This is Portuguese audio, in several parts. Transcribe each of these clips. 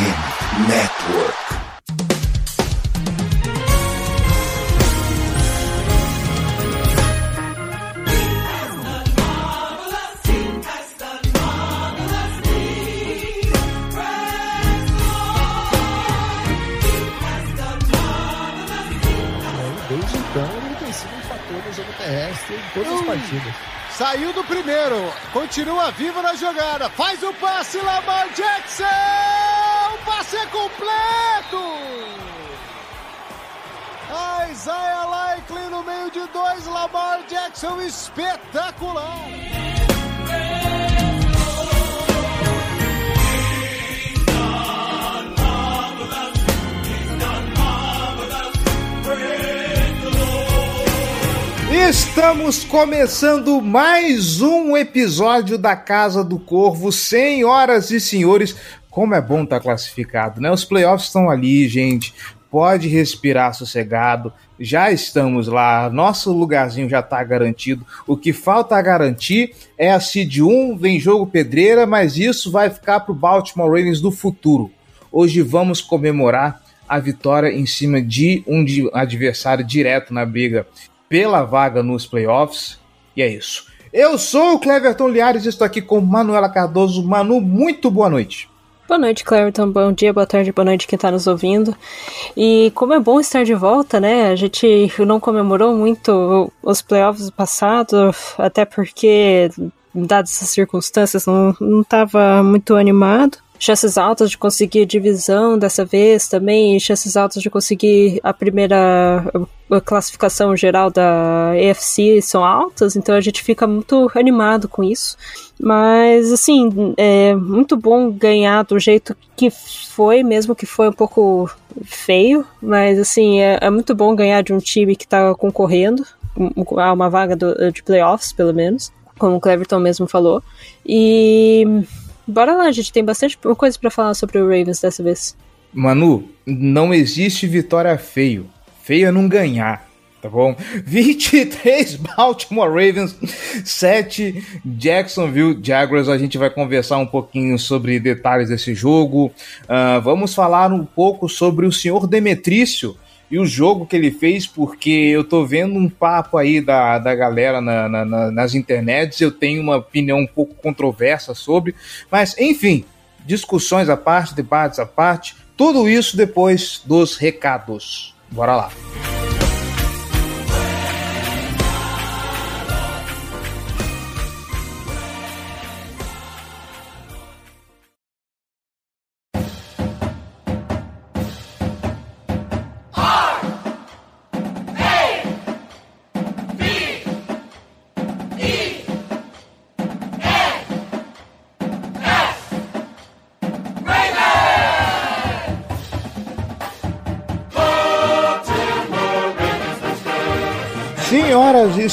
FM Network. Desde então, ele tem sido um fator no jogo terrestre em todas as partidas. Saiu do primeiro, continua vivo na jogada, faz o passe, Lamar Jackson! Passe é completo! A Isaiah Likely no meio de dois, Lamar Jackson espetacular! Estamos começando mais um episódio da Casa do Corvo, senhoras e senhores. Como é bom estar classificado, né? Os playoffs estão ali, gente. Pode respirar sossegado. Já estamos lá, nosso lugarzinho já está garantido. O que falta a garantir é a Seed 1, vem jogo pedreira, mas isso vai ficar para o Baltimore Ravens do futuro. Hoje vamos comemorar a vitória em cima de um adversário direto na briga pela vaga nos playoffs. E é isso. Eu sou o Cleverton Liares e estou aqui com Manuela Cardoso. Manu, muito boa noite. Boa noite, Cleverton. Bom dia, boa tarde, boa noite quem está nos ouvindo. E como é bom estar de volta, né? A gente não comemorou muito os playoffs passados, até porque, dadas essas circunstâncias, não estava muito animado chances altas de conseguir divisão dessa vez também, chances altas de conseguir a primeira a classificação geral da EFC são altas, então a gente fica muito animado com isso. Mas, assim, é muito bom ganhar do jeito que foi, mesmo que foi um pouco feio, mas, assim, é, é muito bom ganhar de um time que está concorrendo a uma vaga do, de playoffs, pelo menos, como o Cleverton mesmo falou. E Bora lá, gente, tem bastante coisa para falar sobre o Ravens dessa vez. Manu, não existe vitória feio. Feio é não ganhar, tá bom? 23 Baltimore Ravens, 7 Jacksonville Jaguars. A gente vai conversar um pouquinho sobre detalhes desse jogo. Uh, vamos falar um pouco sobre o senhor Demetrício e o jogo que ele fez, porque eu tô vendo um papo aí da, da galera na, na, nas internets, eu tenho uma opinião um pouco controversa sobre, mas enfim, discussões à parte, debates à parte, tudo isso depois dos recados. Bora lá. Senhoras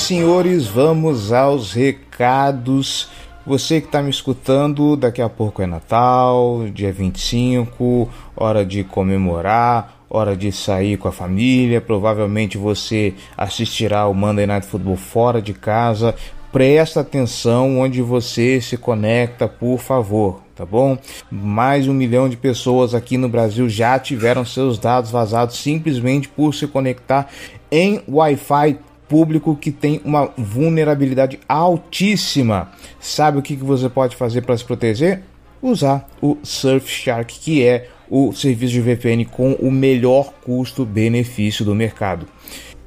senhores, vamos aos recados. Você que está me escutando, daqui a pouco é Natal, dia 25, hora de comemorar, hora de sair com a família. Provavelmente você assistirá o Monday Night Football fora de casa. Presta atenção onde você se conecta, por favor, tá bom? Mais um milhão de pessoas aqui no Brasil já tiveram seus dados vazados simplesmente por se conectar em Wi-Fi público que tem uma vulnerabilidade altíssima. Sabe o que, você pode fazer para se proteger? Usar o Surfshark, que é o serviço de VPN com o melhor custo-benefício do mercado.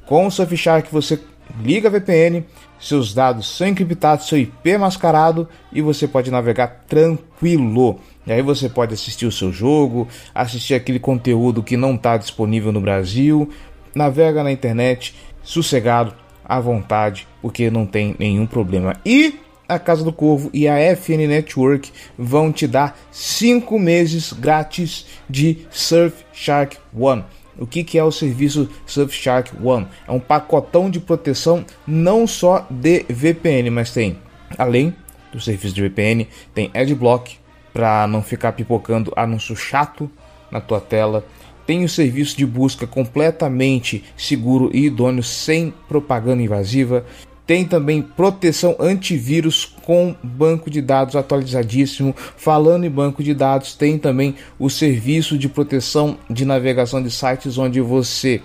Com o Surfshark você liga a VPN, seus dados são encriptados, seu IP mascarado e você pode navegar tranquilo. E aí você pode assistir o seu jogo, assistir aquele conteúdo que não está disponível no Brasil, navega na internet sossegado, à vontade, porque não tem nenhum problema. E a Casa do Corvo e a FN Network vão te dar 5 meses grátis de Surfshark One. O que, que é o serviço Surfshark One? É um pacotão de proteção não só de VPN, mas tem, além do serviço de VPN, tem Adblock para não ficar pipocando anúncio chato na tua tela tem o serviço de busca completamente seguro e idôneo, sem propaganda invasiva. tem também proteção antivírus com banco de dados atualizadíssimo. Falando em banco de dados, tem também o serviço de proteção de navegação de sites onde você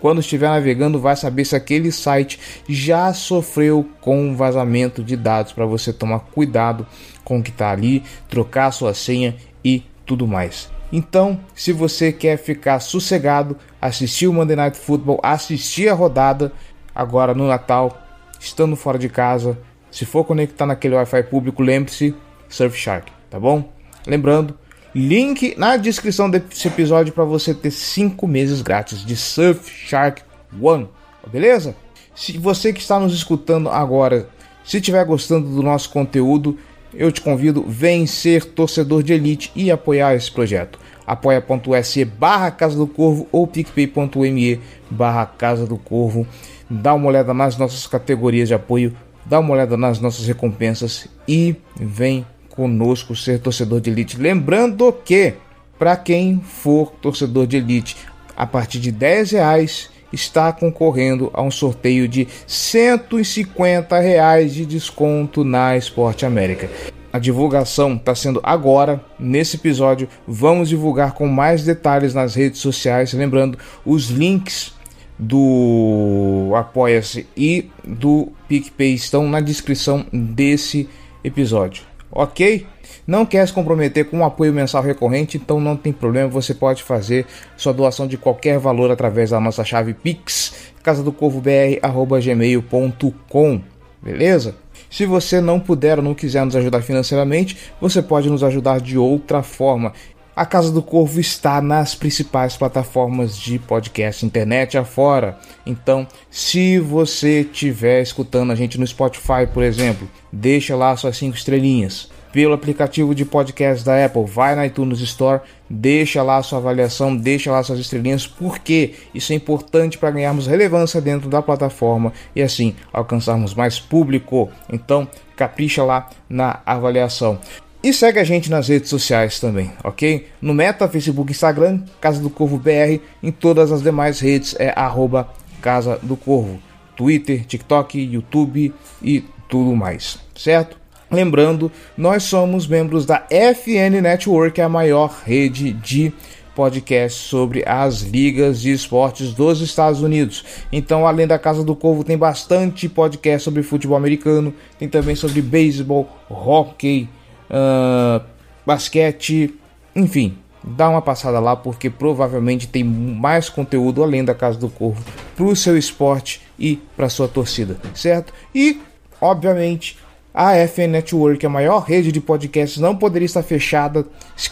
quando estiver navegando vai saber se aquele site já sofreu com vazamento de dados para você tomar cuidado com o que está ali, trocar sua senha e tudo mais. Então, se você quer ficar sossegado, assistir o Monday Night Football, assistir a rodada agora no Natal, estando fora de casa, se for conectar naquele Wi-Fi público, lembre-se Surfshark, tá bom? Lembrando, link na descrição desse episódio para você ter 5 meses grátis de Surfshark One, beleza? Se você que está nos escutando agora, se estiver gostando do nosso conteúdo, eu te convido, vem ser torcedor de elite e apoiar esse projeto. apoia.se barra Casa do Corvo ou picpay.me barra Casa do Corvo. Dá uma olhada nas nossas categorias de apoio, dá uma olhada nas nossas recompensas e vem conosco ser torcedor de elite. Lembrando que, para quem for torcedor de elite, a partir de 10 reais está concorrendo a um sorteio de 150 reais de desconto na Esporte América. A divulgação está sendo agora, nesse episódio. Vamos divulgar com mais detalhes nas redes sociais. Lembrando, os links do Apoia-se e do PicPay estão na descrição desse episódio. Ok? Não quer se comprometer com um apoio mensal recorrente, então não tem problema, você pode fazer sua doação de qualquer valor através da nossa chave Pix, casadocorvobr@gmail.com. Beleza? Se você não puder ou não quiser nos ajudar financeiramente, você pode nos ajudar de outra forma. A Casa do Corvo está nas principais plataformas de podcast internet afora. Então, se você estiver escutando a gente no Spotify, por exemplo, deixa lá suas cinco estrelinhas pelo aplicativo de podcast da Apple, vai na iTunes Store, deixa lá sua avaliação, deixa lá suas estrelinhas, porque isso é importante para ganharmos relevância dentro da plataforma e assim alcançarmos mais público. Então, capricha lá na avaliação. E segue a gente nas redes sociais também, ok? No Meta, Facebook, Instagram, Casa do Corvo BR, em todas as demais redes é arroba Casa do Corvo, Twitter, TikTok, YouTube e tudo mais, certo? Lembrando, nós somos membros da FN Network, a maior rede de podcast sobre as ligas de esportes dos Estados Unidos. Então, além da Casa do Corvo, tem bastante podcast sobre futebol americano, tem também sobre beisebol, hockey, uh, basquete, enfim. Dá uma passada lá porque provavelmente tem mais conteúdo além da Casa do Corvo para o seu esporte e para sua torcida, certo? E, obviamente, a FN Network, a maior rede de podcasts, não poderia estar fechada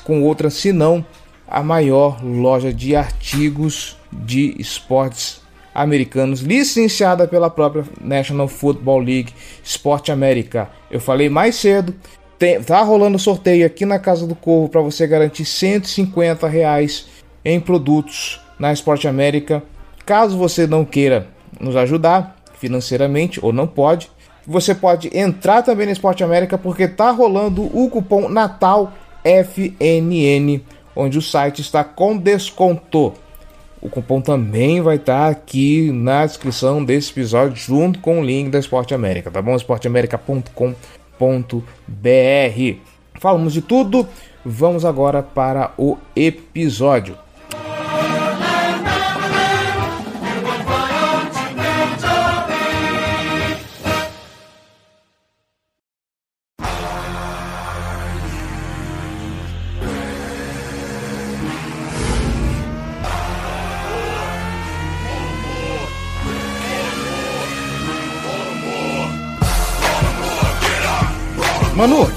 com outra senão a maior loja de artigos de esportes americanos, licenciada pela própria National Football League Sport América. Eu falei mais cedo, tem, tá rolando sorteio aqui na Casa do Corvo para você garantir 150 reais em produtos na Sport América. Caso você não queira nos ajudar financeiramente ou não pode, você pode entrar também no Esporte América porque tá rolando o cupom Natal FNN, onde o site está com desconto. O cupom também vai estar tá aqui na descrição desse episódio, junto com o link da Esporte América, tá bom? esporteamerica.com.br. Falamos de tudo, vamos agora para o episódio. Manu,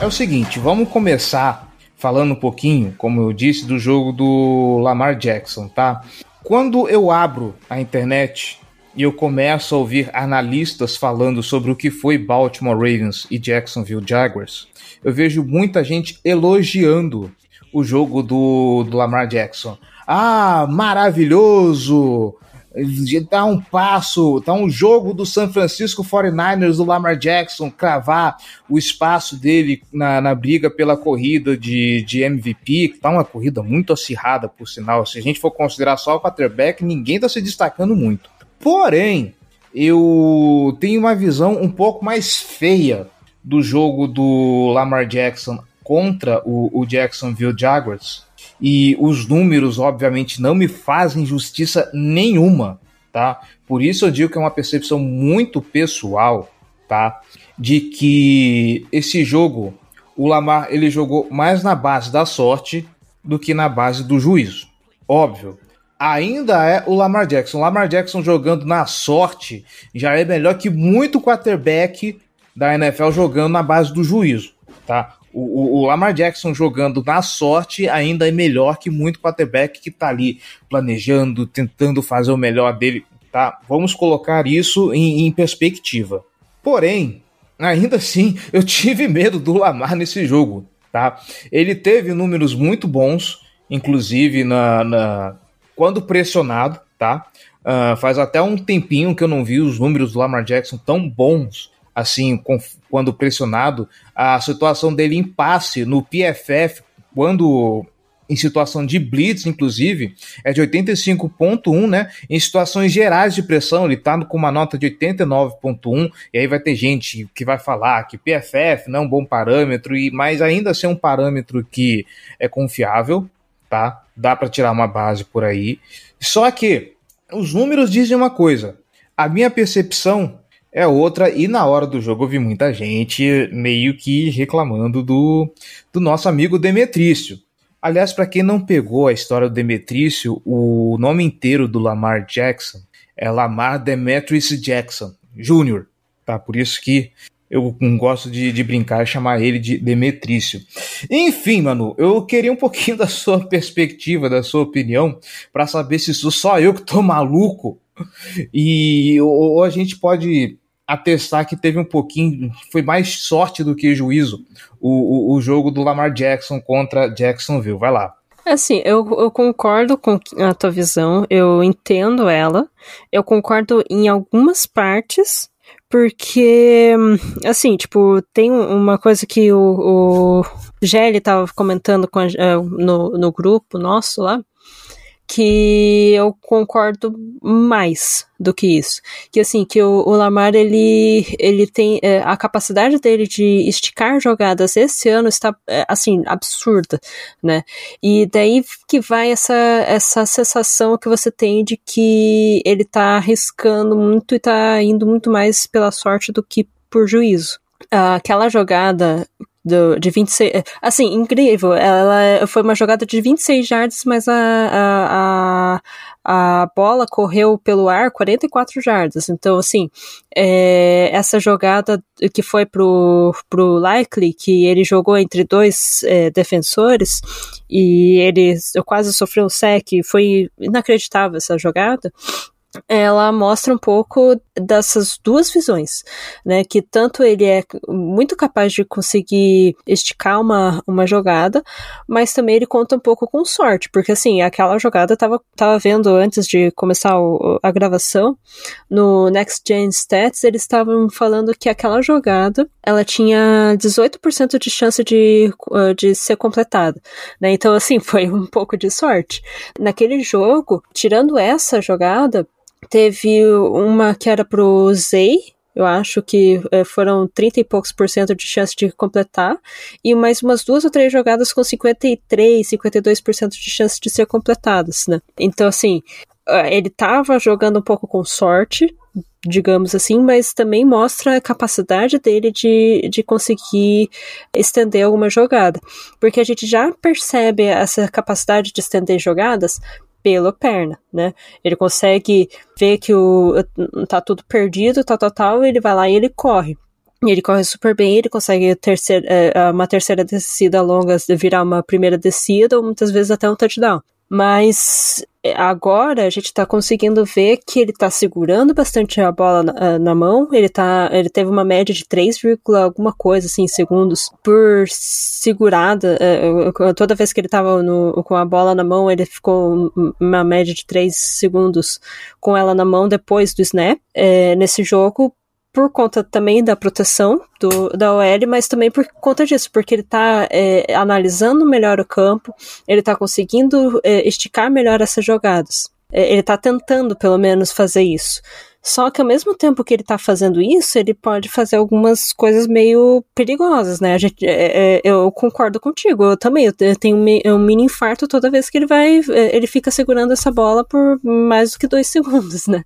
é o seguinte, vamos começar falando um pouquinho, como eu disse, do jogo do Lamar Jackson, tá? Quando eu abro a internet e eu começo a ouvir analistas falando sobre o que foi Baltimore Ravens e Jacksonville Jaguars, eu vejo muita gente elogiando o jogo do, do Lamar Jackson. Ah, maravilhoso! Dar um passo, tá um jogo do San Francisco 49ers do Lamar Jackson cravar o espaço dele na, na briga pela corrida de, de MVP, tá uma corrida muito acirrada, por sinal. Se a gente for considerar só o quarterback, ninguém tá se destacando muito. Porém, eu tenho uma visão um pouco mais feia do jogo do Lamar Jackson contra o, o Jacksonville Jaguars. E os números, obviamente, não me fazem justiça nenhuma, tá? Por isso eu digo que é uma percepção muito pessoal, tá? De que esse jogo, o Lamar, ele jogou mais na base da sorte do que na base do juízo. Óbvio, ainda é o Lamar Jackson. O Lamar Jackson jogando na sorte já é melhor que muito quarterback da NFL jogando na base do juízo, tá? O, o, Lamar Jackson jogando na sorte ainda é melhor que muito quarterback que tá ali planejando, tentando fazer o melhor dele, tá? Vamos colocar isso em, em perspectiva. Porém, ainda assim, eu tive medo do Lamar nesse jogo, tá? Ele teve números muito bons, inclusive na, na quando pressionado, tá? Uh, faz até um tempinho que eu não vi os números do Lamar Jackson tão bons assim, com, quando pressionado. A situação dele em passe no PFF, quando em situação de blitz, inclusive, é de 85.1, né? Em situações gerais de pressão, ele tá com uma nota de 89.1, e aí vai ter gente que vai falar que PFF não é um bom parâmetro, e mas ainda assim é um parâmetro que é confiável, tá? Dá para tirar uma base por aí. Só que os números dizem uma coisa. A minha percepção é outra, e na hora do jogo eu vi muita gente meio que reclamando do, do nosso amigo Demetrício. Aliás, para quem não pegou a história do Demetrício, o nome inteiro do Lamar Jackson é Lamar Demetrius Jackson Jr., tá? Por isso que eu gosto de, de brincar e chamar ele de Demetrício. Enfim, mano, eu queria um pouquinho da sua perspectiva, da sua opinião, para saber se sou só eu que tô maluco e ou, ou a gente pode atestar que teve um pouquinho, foi mais sorte do que juízo o, o, o jogo do Lamar Jackson contra Jacksonville. Vai lá. Assim, eu, eu concordo com a tua visão, eu entendo ela, eu concordo em algumas partes, porque, assim, tipo, tem uma coisa que o, o Gelli tava comentando a, eh, no, no grupo nosso lá, que eu concordo mais do que isso. Que assim, que o, o Lamar, ele, ele tem é, a capacidade dele de esticar jogadas esse ano está, é, assim, absurda, né? E daí que vai essa, essa sensação que você tem de que ele tá arriscando muito e tá indo muito mais pela sorte do que por juízo. Aquela jogada do, de 26. Assim, incrível. Ela foi uma jogada de 26 jardas, mas a, a, a, a bola correu pelo ar 44 jardas. Então, assim, é, essa jogada que foi pro, pro Likely, que ele jogou entre dois é, defensores e ele quase sofreu um sec, foi inacreditável essa jogada ela mostra um pouco dessas duas visões, né? Que tanto ele é muito capaz de conseguir esticar uma, uma jogada, mas também ele conta um pouco com sorte, porque assim, aquela jogada tava, tava vendo antes de começar o, a gravação, no Next Gen Stats, eles estavam falando que aquela jogada, ela tinha 18% de chance de, de ser completada, né? Então, assim, foi um pouco de sorte. Naquele jogo, tirando essa jogada, Teve uma que era pro Zay, eu acho que é, foram 30 e poucos por cento de chance de completar, e mais umas duas ou três jogadas com 53, 52% de chance de ser completadas, né? Então, assim, ele tava jogando um pouco com sorte, digamos assim, mas também mostra a capacidade dele de, de conseguir estender alguma jogada. Porque a gente já percebe essa capacidade de estender jogadas pela perna, né? Ele consegue ver que o tá tudo perdido, tal, tal, tal, ele vai lá e ele corre. Ele corre super bem, ele consegue terceira, é, uma terceira descida longa virar uma primeira descida, ou muitas vezes até um touchdown. Mas é, agora a gente está conseguindo ver que ele está segurando bastante a bola na, ah, na, mão. Ele tá, ele teve uma média de 3, alguma coisa assim segundos por segurada. Uh, toda vez que ele estava com a bola na mão, ele ficou uma média de 3 segundos com ela na mão depois do snap. É, nesse jogo, por conta também da proteção do, da OL, mas também por conta disso, porque ele está é, analisando melhor o campo, ele está conseguindo é, esticar melhor essas jogadas. É, ele está tentando, pelo menos, fazer isso. Só que ao mesmo tempo que ele tá fazendo isso, ele pode fazer algumas coisas meio perigosas, né? Gente, é, é, eu concordo contigo, eu também, eu tenho um mini infarto toda vez que ele vai, é, ele fica segurando essa bola por mais do que dois segundos, né?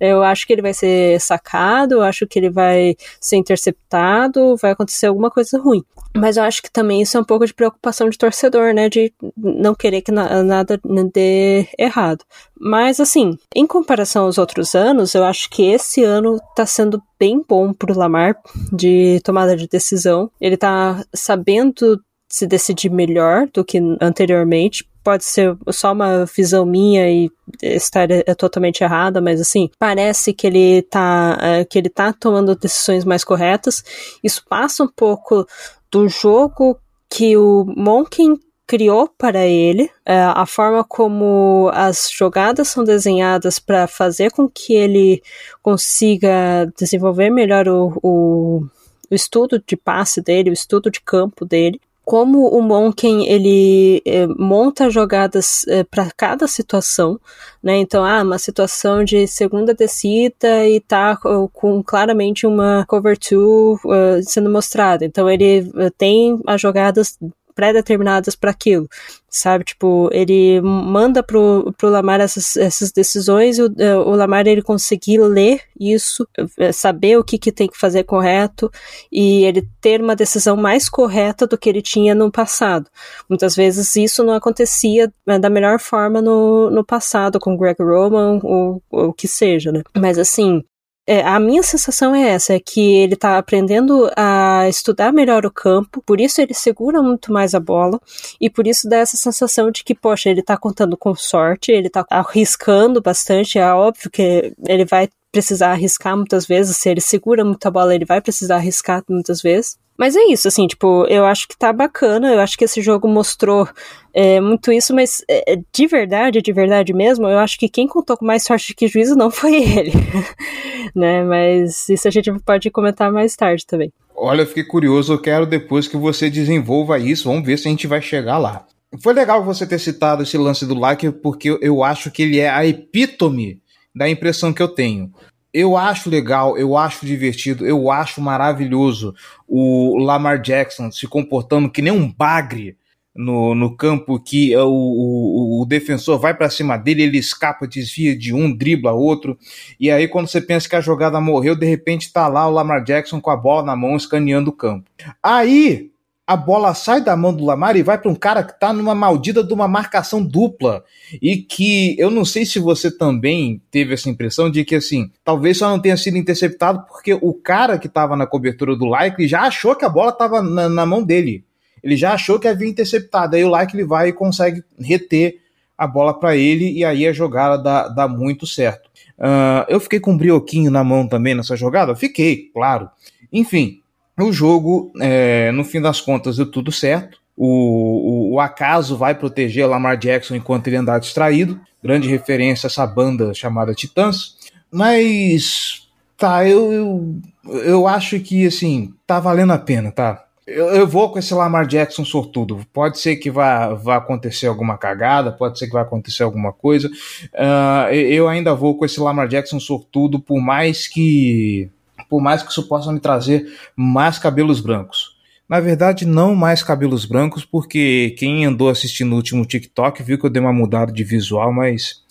Eu acho que ele vai ser sacado, eu acho que ele vai ser interceptado, vai acontecer alguma coisa ruim. Mas eu acho que também isso é um pouco de preocupação de torcedor, né? De não querer que na, nada dê errado. Mas, assim, em comparação aos outros anos, eu acho que esse ano tá sendo bem bom pro Lamar de tomada de decisão. Ele tá sabendo se decidir melhor do que anteriormente. Pode ser só uma visão minha e estar totalmente errada, mas assim, parece que ele tá, é, que ele tá tomando decisões mais corretas. Isso passa um pouco do jogo que o Monken criou para ele, é, a forma como as jogadas são desenhadas para fazer com que ele consiga desenvolver melhor o, o, o estudo de passe dele, o estudo de campo dele como o Monken ele é, monta jogadas é, para cada situação, né? Então, ah, uma situação de segunda descida e tá com claramente uma cover two uh, sendo mostrada. Então, ele tem as jogadas pré-determinadas para aquilo, sabe? Tipo, ele manda pro, pro Lamar essas, essas decisões e o, é, o Lamar ele conseguir ler isso, é, saber o que, que tem que fazer correto e ele ter uma decisão mais correta do que ele tinha no passado. Muitas vezes isso não acontecia né, da melhor forma no, no passado com Greg Roman ou o que seja, né? Mas assim, é, a minha sensação é essa, é que ele tá aprendendo a estudar melhor o campo, por isso ele segura muito mais a bola, e por isso dá essa sensação de que, poxa, ele tá contando com sorte, ele tá arriscando bastante, é óbvio que ele vai precisar arriscar muitas vezes, se ele segura muita bola, ele vai precisar arriscar muitas vezes. Mas é isso, assim, tipo, eu acho que tá bacana, eu acho que esse jogo mostrou é, muito isso, mas é, de verdade, de verdade mesmo, eu acho que quem contou com mais sorte que juízo não foi ele, né, mas isso a gente pode comentar mais tarde também. Olha, eu fiquei curioso, eu quero depois que você desenvolva isso, vamos ver se a gente vai chegar lá. Foi legal você ter citado esse lance do like, porque eu acho que ele é a epítome da impressão que eu tenho eu acho legal, eu acho divertido, eu acho maravilhoso o Lamar Jackson se comportando que nem um bagre no, no campo que o, o, o defensor vai para cima dele, ele escapa, desvia de um, dribla outro, e aí quando você pensa que a jogada morreu, de repente tá lá o Lamar Jackson com a bola na mão escaneando o campo. Aí a bola sai da mão do Lamar e vai para um cara que está numa maldita de uma marcação dupla. E que eu não sei se você também teve essa impressão de que, assim, talvez só não tenha sido interceptado porque o cara que estava na cobertura do Like já achou que a bola estava na, na, mão dele. Ele já achou que havia interceptado. Aí o Like ele vai e consegue reter a bola para ele e aí a jogada dá, dá muito certo. Uh, eu fiquei com um brioquinho na mão também nessa jogada? Fiquei, claro. Enfim, o jogo, é, no fim das contas, deu tudo certo. O, o, o, acaso vai proteger Lamar Jackson enquanto ele andar distraído. Grande referência a essa banda chamada Titãs. Mas, tá, eu, eu, eu acho que, assim, tá valendo a pena, tá? Eu, eu, vou com esse Lamar Jackson sortudo. Pode ser que vá, vá acontecer alguma cagada, pode ser que vá acontecer alguma coisa. Uh, eu ainda vou com esse Lamar Jackson sortudo, por mais que por mais que isso possa me trazer mais cabelos brancos. Na verdade, não mais cabelos brancos, porque quem andou assistindo o último TikTok viu que eu dei uma mudada de visual, mas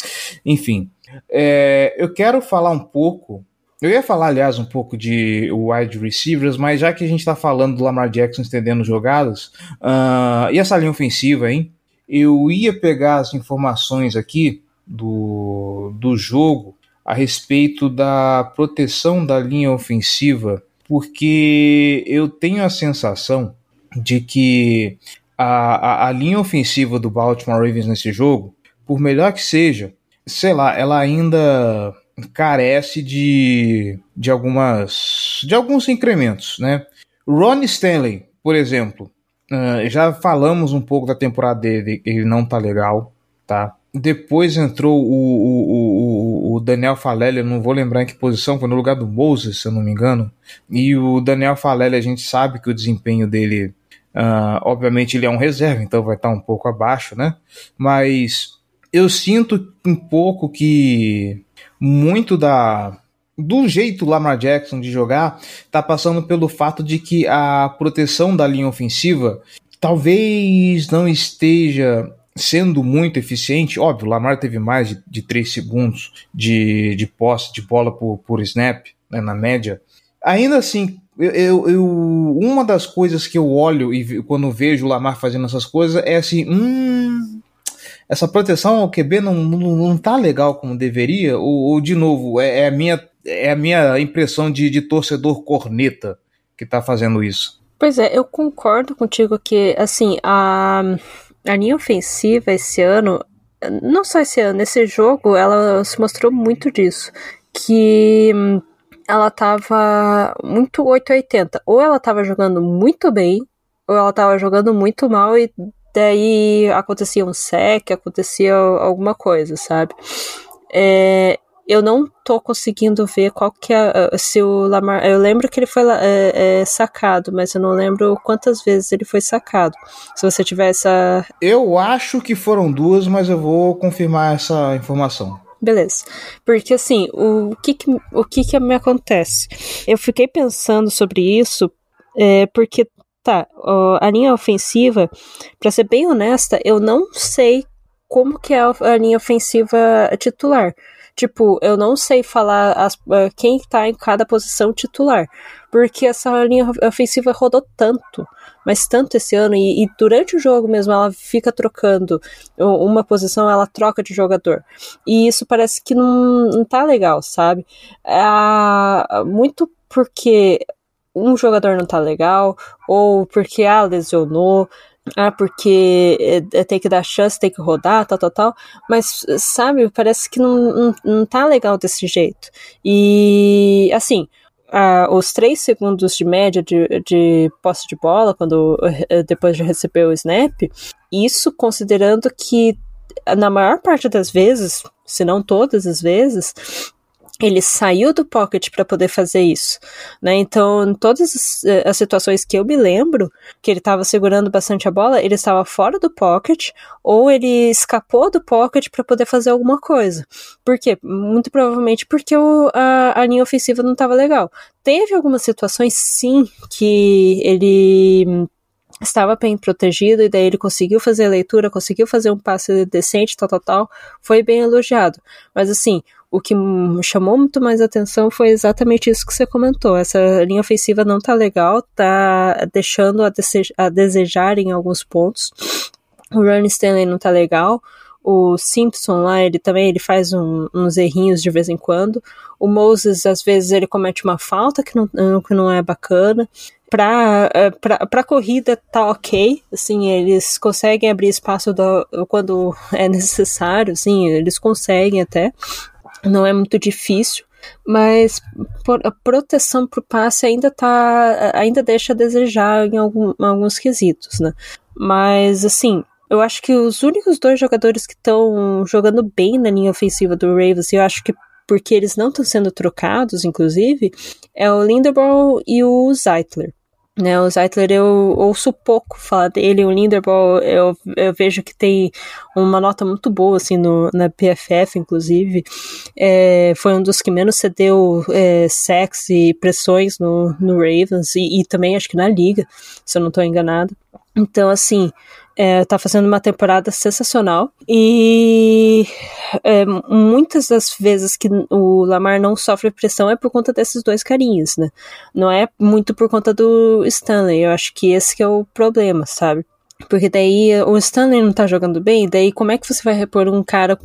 enfim. É, eu quero falar um pouco. Eu ia falar, aliás, um pouco de wide receivers, mas já que a gente está falando do Lamar Jackson estendendo jogadas, uh, e essa linha ofensiva, hein? Eu ia pegar as informações aqui do, do jogo a respeito da proteção da linha ofensiva, porque eu tenho a sensação de que a, a, a linha ofensiva do Baltimore Ravens nesse jogo, por melhor que seja, sei lá, ela ainda carece de, de algumas de alguns incrementos, né? Ron Stanley, por exemplo, uh, já falamos um pouco da temporada dele, ele não tá legal, tá? Depois entrou o, o, o, o Daniel Falele, não vou lembrar em que posição, foi no lugar do Moses, se eu não me engano. E o Daniel Falele, a gente sabe que o desempenho dele, uh, obviamente, ele é um reserva, então vai estar um pouco abaixo, né? Mas eu sinto um pouco que muito da, do jeito Lamar Jackson de jogar, tá passando pelo fato de que a proteção da linha ofensiva talvez não esteja sendo muito eficiente. Óbvio, Lamar teve mais de, de 3 segundos de, de posse de bola por, por snap, né, na média. Ainda assim, eu, eu, uma das coisas que eu olho e quando vejo o Lamar fazendo essas coisas é assim, hum, essa proteção ao QB não, não, não tá legal como deveria, ou, ou de novo, é, é, a minha, é a minha impressão de, de torcedor corneta que tá fazendo isso. Pois é, eu concordo contigo que, assim, a, a linha ofensiva esse ano, não só esse ano, nesse jogo, ela se mostrou muito disso. Que ela tava muito 880. Ou ela tava jogando muito bem, ou ela tava jogando muito mal e daí acontecia um sec, acontecia alguma coisa, sabe? É, eu não tô conseguindo ver qual que é se o Lamar. Eu lembro que ele foi é, é, sacado, mas eu não lembro quantas vezes ele foi sacado. Se você tiver essa. Eu acho que foram duas, mas eu vou confirmar essa informação. Beleza. Porque assim, o que que, o que que me acontece? Eu fiquei pensando sobre isso, é, porque, tá, a linha ofensiva, para ser bem honesta, eu não sei como que é a linha ofensiva titular. Tipo, eu não sei falar as, quem tá em cada posição titular. Porque essa linha ofensiva rodou tanto mas tanto esse ano, e, e, durante o jogo mesmo ela fica trocando uma posição, ela troca de jogador. E isso parece que não, não tá legal, sabe? É, muito porque um jogador não tá legal, ou porque ah, lesionou, ah, porque é, é, tem que dar chance, tem que rodar, tal, tal, tal. Mas, sabe, parece que não, não, não tá legal desse jeito. E, assim, uh, os três segundos de média de, de posse de bola quando uh, depois de receber o snap, isso considerando que na maior parte das vezes, se não todas as vezes, ele saiu do pocket para poder fazer isso, né? Então, em todas as, eh, as, situações que eu me lembro, que ele estava segurando bastante a bola, ele estava fora do pocket ou ele escapou do pocket para poder fazer alguma coisa. Por quê? Muito provavelmente porque o, a, a linha ofensiva não estava legal. Teve algumas situações, sim, que ele estava bem protegido e daí ele conseguiu fazer a leitura, conseguiu fazer um passe decente, tal, tal, tal, foi bem elogiado. Mas assim, o que chamou muito mais atenção foi exatamente isso que você comentou. Essa linha ofensiva não tá legal, tá deixando a, a desejar em alguns pontos. O Ron Stanley não tá legal. O Simpson lá, ele também ele faz um, uns errinhos de vez em quando. O Moses, às vezes, ele comete uma falta que não, que não é bacana. Pra, é, pra, pra corrida tá ok, assim, eles conseguem abrir espaço do, quando é necessário, assim, eles conseguem até não é muito difícil, mas a proteção para o passe ainda tá, ainda deixa a desejar em algum, alguns quesitos, né? Mas assim, eu acho que os únicos dois jogadores que estão jogando bem na linha ofensiva do Ravens, e eu acho que porque eles não estão sendo trocados, inclusive, é o Linderbaum e o Zeitler. Né, o Zeitler eu ouço pouco falar dele, o Linderbaum eu, eu vejo que tem uma nota muito boa assim no, na PFF, inclusive. É, foi um dos que menos cedeu é, sex e pressões no, no Ravens e, e também acho que na liga, se eu não estou enganado. Então, assim, é, tá fazendo uma temporada sensacional e é, muitas das vezes que o Lamar não sofre pressão é por conta desses dois carinhos, né? Não é muito por conta do Stanley. Eu acho que esse que é o problema, sabe? Porque daí o Stanley não tá jogando bem, daí como é que você vai repor um cara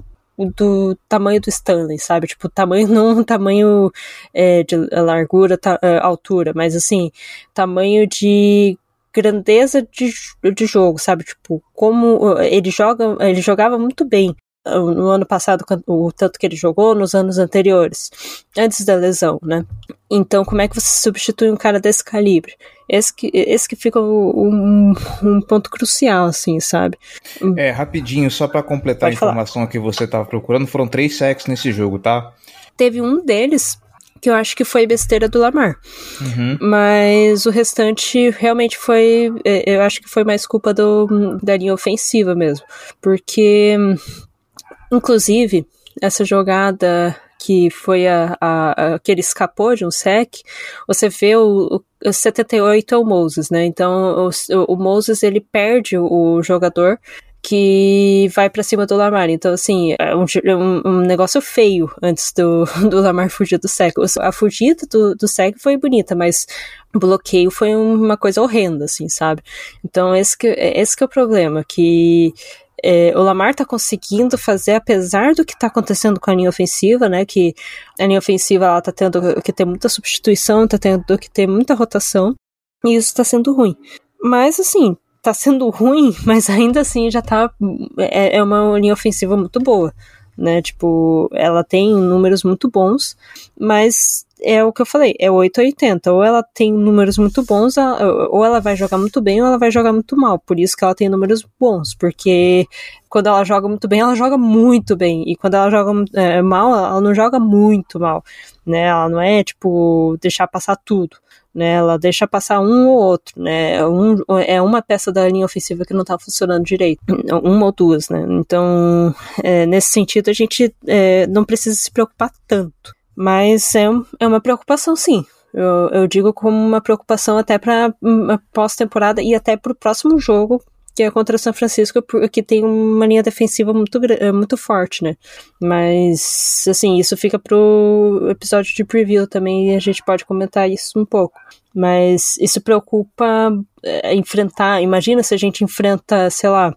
do tamanho do Stanley, sabe? Tipo, tamanho não tamanho é, de largura, ta, é, altura, mas assim, tamanho de grandeza de, de jogo, sabe? Tipo, como ele joga, ele jogava muito bem uh, no ano passado, o tanto que ele jogou, nos anos anteriores, antes da lesão, né? Então, como é que você substitui um cara desse calibre? Esse que, esse que fica um, um ponto crucial, assim, sabe? É, rapidinho, só para completar Pode a informação falar. que você tava procurando, foram três sacks nesse jogo, tá? Teve um deles que eu acho que foi besteira do Lamar. Uhum. Mas o restante realmente foi. É, eu acho que foi mais culpa do, da linha ofensiva mesmo. Porque, inclusive, essa jogada que foi a, a, a, que ele escapou de um sec, você vê o, o 78 é o Moses, né? Então o, o Moses ele perde o jogador que vai para cima do Lamar. Então, assim, é um, é um, negócio feio antes do, do Lamar fugir do sec. A fugida do, do sec foi bonita, mas o bloqueio foi uma coisa horrenda, assim, sabe? Então, esse que, esse que é o problema, que é, o Lamar tá conseguindo fazer, apesar do que tá acontecendo com a linha ofensiva, né? Que a linha ofensiva ela tá tendo que ter muita substituição, tá tendo que ter muita rotação, e isso tá sendo ruim. Mas assim, tá sendo ruim, mas ainda assim já tá. É, é uma linha ofensiva muito boa, né? Tipo, ela tem números muito bons, mas é o que eu falei, é 880. Ou ela tem números muito bons, ou ela vai jogar muito bem, ou ela vai jogar muito mal. Por isso que ela tem números bons, porque quando ela joga muito bem, ela joga muito bem. E quando ela joga é, mal, ela não joga muito mal. Né? Ela não é, tipo, deixar passar tudo. Né, ela deixa passar um ou outro, né, um, é uma peça da linha ofensiva que não está funcionando direito, uma ou duas, né, então, é, nesse sentido, a gente é, não precisa se preocupar tanto, mas é, é uma preocupação, sim. Eu, eu digo como uma preocupação até para pós-temporada e até para o próximo jogo, que é contra o São Francisco, que tem uma linha defensiva muito, eh, muito forte, né? Mas, assim, isso fica pro episódio de preview também e a gente pode comentar isso um pouco. Mas isso preocupa é, enfrentar. Imagina se a gente enfrenta, sei lá,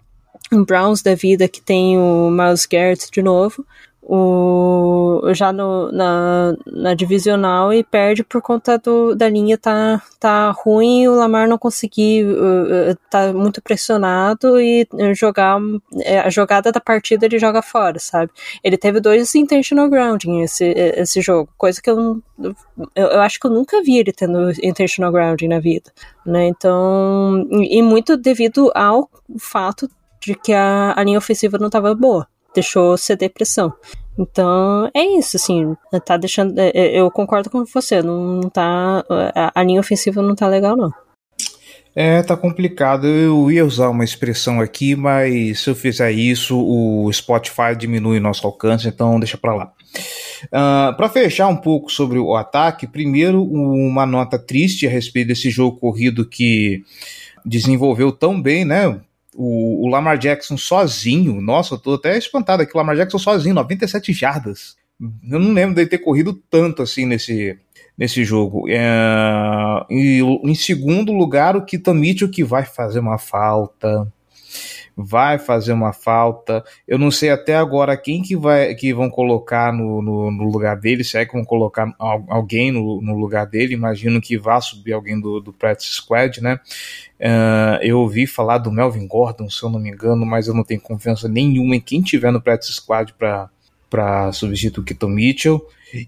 um Browns da vida que tem o Miles Garrett de novo, o, já no, na, na divisional e perde por conta do, da linha tá, tá ruim o Lamar não conseguir, uh, uh tá muito pressionado e jogar é, a jogada da partida ele joga fora, sabe? Ele teve dois intentional grounding esse, esse jogo, coisa que eu, eu, eu acho que eu nunca vi ele tendo intentional grounding na vida, né? Então, e muito devido ao fato de que a, a linha ofensiva não estava boa deixou ceder pressão. Então, é isso, assim, tá deixando. É, é, eu concordo com você, não tá. A linha ofensiva não tá legal, não. É, tá complicado. Eu ia usar uma expressão aqui, mas se eu fizer isso, o Spotify diminui nosso alcance, então deixa pra lá. Uh, ah, para fechar um pouco sobre o ataque, primeiro uma nota triste a respeito desse jogo corrido que desenvolveu tão bem, né? O, o, Lamar Jackson sozinho, nossa, eu tô até espantado aqui, o Lamar Jackson sozinho, 97 jardas. Eu não lembro dele ter corrido tanto assim nesse, nesse jogo. É, e em segundo lugar, o Keaton Mitchell, que vai fazer uma falta vai fazer uma falta. Eu não sei até agora quem que vai que vão colocar no, no, no lugar dele, se é que vão colocar alguém no, no, lugar dele. Imagino que vá subir alguém do, do practice squad, né? Uh, eu ouvi falar do Melvin Gordon, se eu não me engano, mas eu não tenho confiança nenhuma em quem tiver no practice squad para substituir o Keaton Mitchell.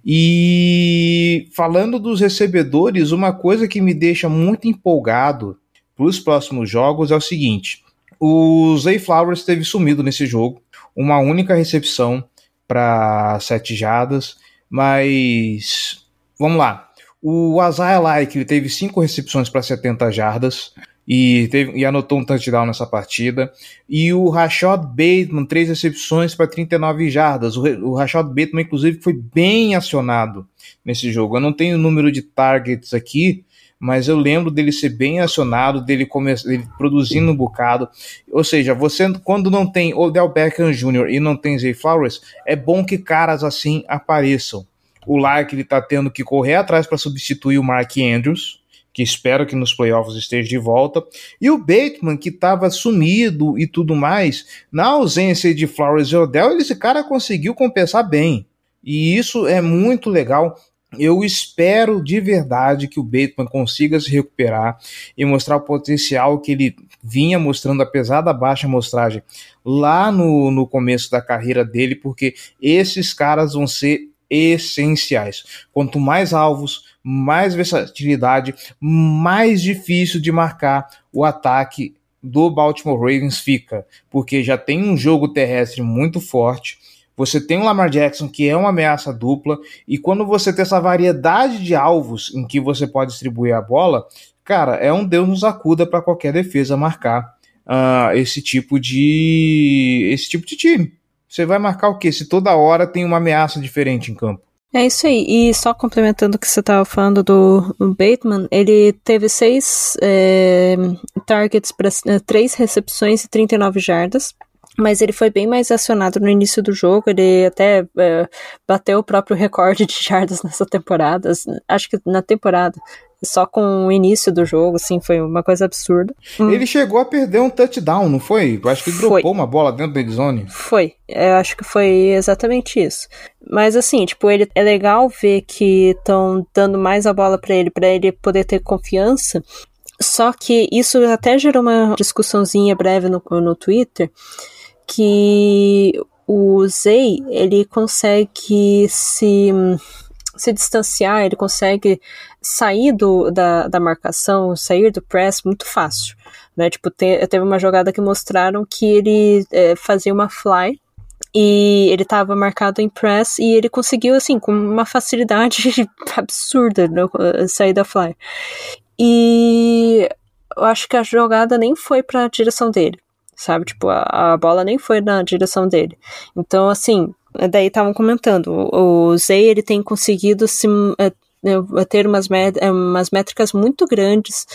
E falando dos recebedores, uma coisa que me deixa muito empolgado para os próximos jogos é o seguinte: o Zay Flowers teve sumido nesse jogo, uma única recepção para sete jadas, mas vamos lá. O Isaiah Like teve cinco recepções para 70 jardas e, teve, e anotou um touchdown nessa partida. E o Rashad Bateman, três recepções para 39 jardas. O, o Rashad Bateman, inclusive, foi bem acionado nesse jogo. Eu não tenho o número de targets aqui, mas eu lembro dele ser bem acionado, dele, dele produzindo um bocado. Ou seja, você quando não tem Odell Beckham Jr. e não tem Zay Flowers, é bom que caras assim apareçam. O Lark ele tá tendo que correr atrás para substituir o Mark Andrews, que espero que nos playoffs esteja de volta, e o Bateman, que estava sumido e tudo mais, na ausência de Flowers e Odell, esse cara conseguiu compensar bem. E isso é muito legal eu espero de verdade que o Bateman consiga se recuperar e mostrar o potencial que ele vinha mostrando, apesar da baixa amostragem, lá no, no começo da carreira dele, porque esses caras vão ser essenciais. Quanto mais alvos, mais versatilidade, mais difícil de marcar o ataque do Baltimore Ravens fica, porque já tem um jogo terrestre muito forte você tem o Lamar Jackson, que é uma ameaça dupla, e quando você tem essa variedade de alvos em que você pode distribuir a bola, cara, é um Deus nos acuda para qualquer defesa marcar uh, esse tipo de esse tipo de time. Você vai marcar o quê? Se toda hora tem uma ameaça diferente em campo. É isso aí. E só complementando o que você estava falando do Bateman, ele teve seis é, targets para é, três recepções e 39 jardas. Mas ele foi bem mais acionado no início do jogo. Ele até é, bateu o próprio recorde de jardas nessa temporada. Acho que na temporada só com o início do jogo, assim, foi uma coisa absurda. Hum. Ele chegou a perder um touchdown, não foi? Eu acho que dropou foi. uma bola dentro da zone. Foi, eu acho que foi exatamente isso. Mas assim, tipo, ele é legal ver que estão dando mais a bola para ele, para ele poder ter confiança. Só que isso até gerou uma discussãozinha breve no, no Twitter, que o Zay, ele consegue se se distanciar, ele consegue sair do, da, da marcação, sair do press muito fácil. Né? Tipo, te, teve uma jogada que mostraram que ele é, fazia uma fly e ele estava marcado em press e ele conseguiu, assim, com uma facilidade absurda né, sair da fly. E eu acho que a jogada nem foi para a direção dele, sabe? Tipo, a, a bola nem foi na direção dele. Então, assim, daí estavam comentando, o Zay ele tem conseguido se é, é, ter umas, é, umas métricas muito grandes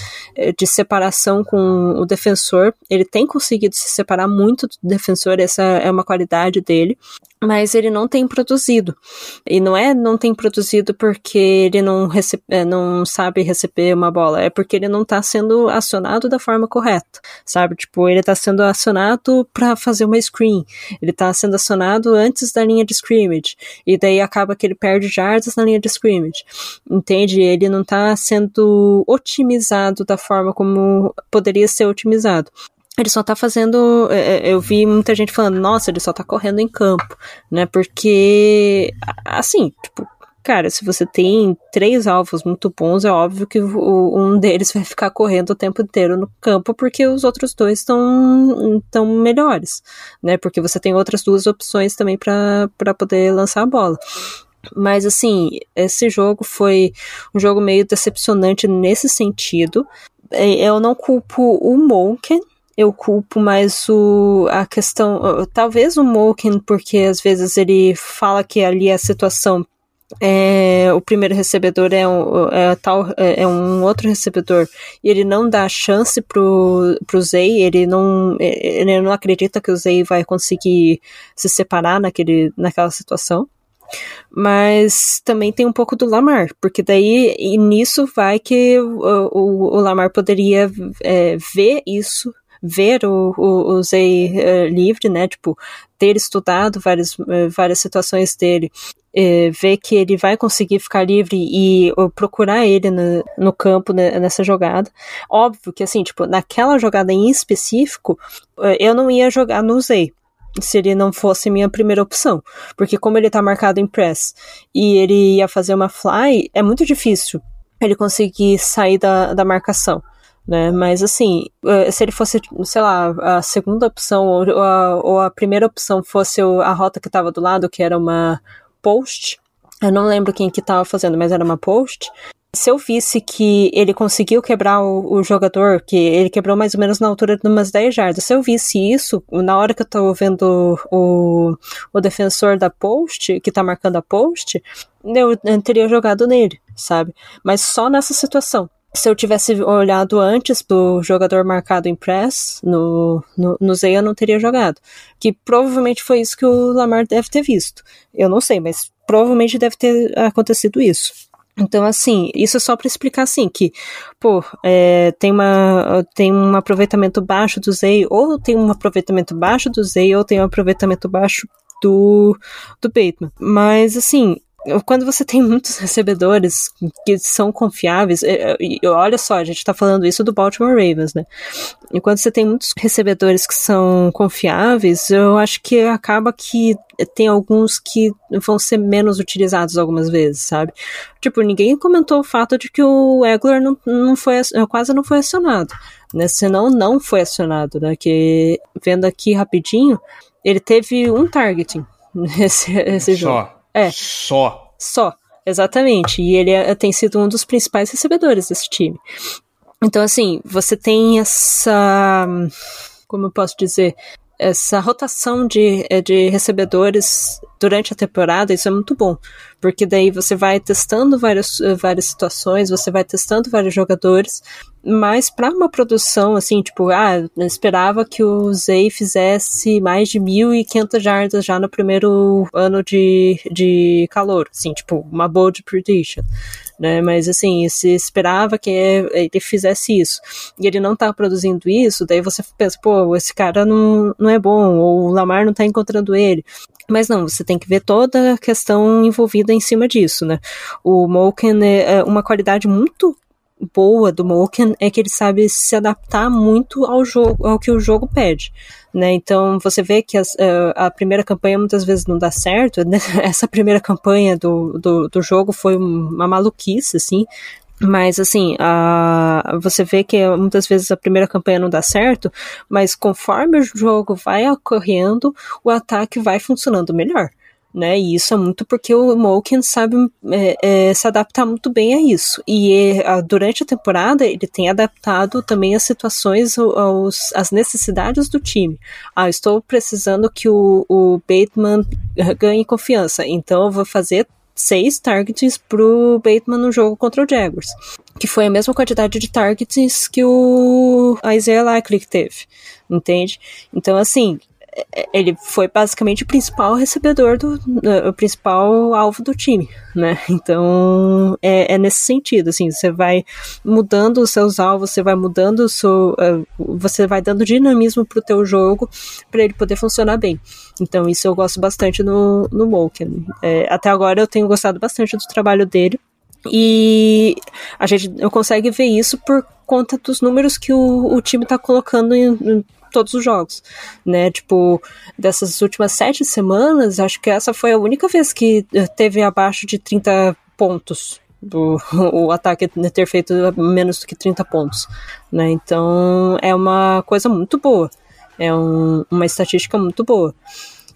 de separação com o defensor. Ele tem conseguido se separar muito do defensor, essa é uma qualidade dele mas ele não tem produzido. E não é não tem produzido porque ele não, recebe, é, não sabe receber uma bola, é porque ele não está sendo acionado da forma correta, sabe? Tipo, ele está sendo acionado para fazer uma screen, ele está sendo acionado antes da linha de scrimmage, e daí acaba que ele perde jardas na linha de scrimmage, entende? Ele não está sendo otimizado da forma como poderia ser otimizado ele só tá fazendo. É, é, eu vi muita gente falando, nossa, ele só tá correndo em campo, né? Porque, assim, tipo, cara, se você tem três alvos muito bons, é óbvio que um deles vai ficar correndo o tempo inteiro no campo, porque os outros dois estão tão melhores, né? Porque você tem outras duas opções também para poder lançar a bola. Mas assim, esse jogo foi um jogo meio decepcionante nesse sentido. É, eu não culpo o Monken, eu culpo mais o, a questão, talvez o Moken, porque às vezes ele fala que ali a situação é, o primeiro recebedor é um, é, tal, é, é um outro recebedor e ele não dá chance pro, pro Zay, ele não, ele não acredita que o Zay vai conseguir se separar naquele, naquela situação. Mas também tem um pouco do Lamar, porque daí nisso vai que o, o, o Lamar poderia é, ver isso ver o, o, o Zay uh, livre, né? Tipo, ter estudado várias, uh, várias situações dele, uh, ver que ele vai conseguir ficar livre e procurar ele no, no campo né, nessa jogada. Óbvio que, assim, tipo, naquela jogada em específico, eu não ia jogar no Zay se ele não fosse minha primeira opção. Porque como ele tá marcado em press e ele ia fazer uma fly, é muito difícil ele conseguir sair da, da marcação né? Mas assim, eh, se ele fosse, sei lá, a segunda opção ou a, ou a primeira opção fosse a rota que estava do lado, que era uma post, eu não lembro quem que estava fazendo, mas era uma post. Se eu visse que ele conseguiu quebrar o, o, jogador, que ele quebrou mais ou menos na altura de umas 10 jardas, se eu visse isso, na hora que eu tô vendo o, o defensor da post, que tá marcando a post, eu, eu teria jogado nele, sabe? Mas só nessa situação se eu tivesse olhado antes do jogador marcado em press, no, no, no eu não teria jogado. Que provavelmente foi isso que o Lamar deve ter visto. Eu não sei, mas provavelmente deve ter acontecido isso. Então, assim, isso é só para explicar, assim, que, pô, é, tem, uma, tem um aproveitamento baixo do Zay, ou tem um aproveitamento baixo do Zay, ou tem um aproveitamento baixo do, do Bateman. Mas, assim, quando você tem muitos recebedores que são confiáveis, é, é, e olha só, a gente tá falando isso do Baltimore Ravens, né? E quando você tem muitos recebedores que são confiáveis, eu acho que acaba que tem alguns que vão ser menos utilizados algumas vezes, sabe? Tipo, ninguém comentou o fato de que o Egler não, não foi, quase não foi acionado, né? Senão não foi acionado, né? Que, vendo aqui rapidinho, ele teve um targeting nesse, nesse jogo. É. Só. Só, exatamente. E ele é, tem sido um dos principais recebedores desse time. Então, assim, você tem essa. Como eu posso dizer? essa rotação de, é, de recebedores durante a temporada, isso é muito bom, porque daí você vai testando várias, várias situações, você vai testando vários jogadores, mas para uma produção assim, tipo, ah, eu esperava que o Zay fizesse mais de 1.500 jardas já no primeiro ano de, de calor, assim, tipo, uma bold prediction né? Mas assim, se esperava que ele fizesse isso e ele não tá produzindo isso, daí você pensa, pô, esse cara não, não é bom, ou o Lamar não tá encontrando ele. Mas não, você tem que ver toda a questão envolvida em cima disso, né? O Moken é uma qualidade muito boa do Moken é que ele sabe se adaptar muito ao jogo, ao que o jogo pede. Né? Então você vê que as, uh, a primeira campanha muitas vezes não dá certo. Né? Essa primeira campanha do, do, do jogo foi uma maluquice, assim. Mas assim, a, você vê que muitas vezes a primeira campanha não dá certo, mas conforme o jogo vai ocorrendo, o ataque vai funcionando melhor né? E isso é muito porque o Malkin sabe é, é, se adaptar muito bem a isso. E a, durante a temporada ele tem adaptado também as situações, aos, as necessidades do time. Ah, estou precisando que o, o Bateman ganhe confiança, então eu vou fazer seis targets pro Bateman no jogo contra o Jaguars. Que foi a mesma quantidade de targets que o Isaiah Likely teve. Entende? Então, assim, ele foi basicamente o principal recebedor do o principal alvo do time, né? Então é, é nesse sentido, assim, você vai mudando os seus alvos, você vai mudando o seu, uh, você vai dando dinamismo pro teu jogo para ele poder funcionar bem. Então isso eu gosto bastante no no Malkin. É, até agora eu tenho gostado bastante do trabalho dele. E a gente consegue ver isso por conta dos números que o, o time está colocando em, todos os jogos, né? Tipo, dessas últimas sete semanas, acho que essa foi a única vez que eh, teve abaixo de 30 pontos. Do, o ataque ter feito menos do que 30 pontos, né? Então é uma coisa muito boa, é um, uma estatística muito boa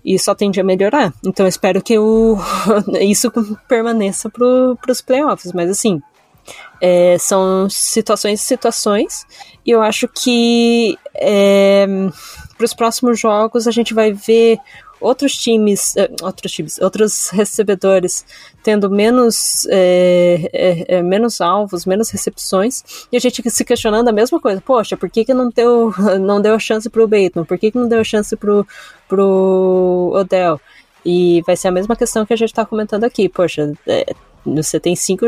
e só tende a melhorar. Então espero que o, isso permaneça para os playoffs, mas assim, é, são situações e situações, e eu acho que é, para os próximos jogos a gente vai ver outros times, uh, outros times, outros recebedores tendo menos, é, é, é, menos alvos, menos recepções, e a gente se questionando a mesma coisa. Poxa, por que, que não deu, não deu chance pro Bateman? Por que, que não deu chance pro, pro Odell? E vai ser a mesma questão que a gente está comentando aqui. Poxa, é, você tem cinco,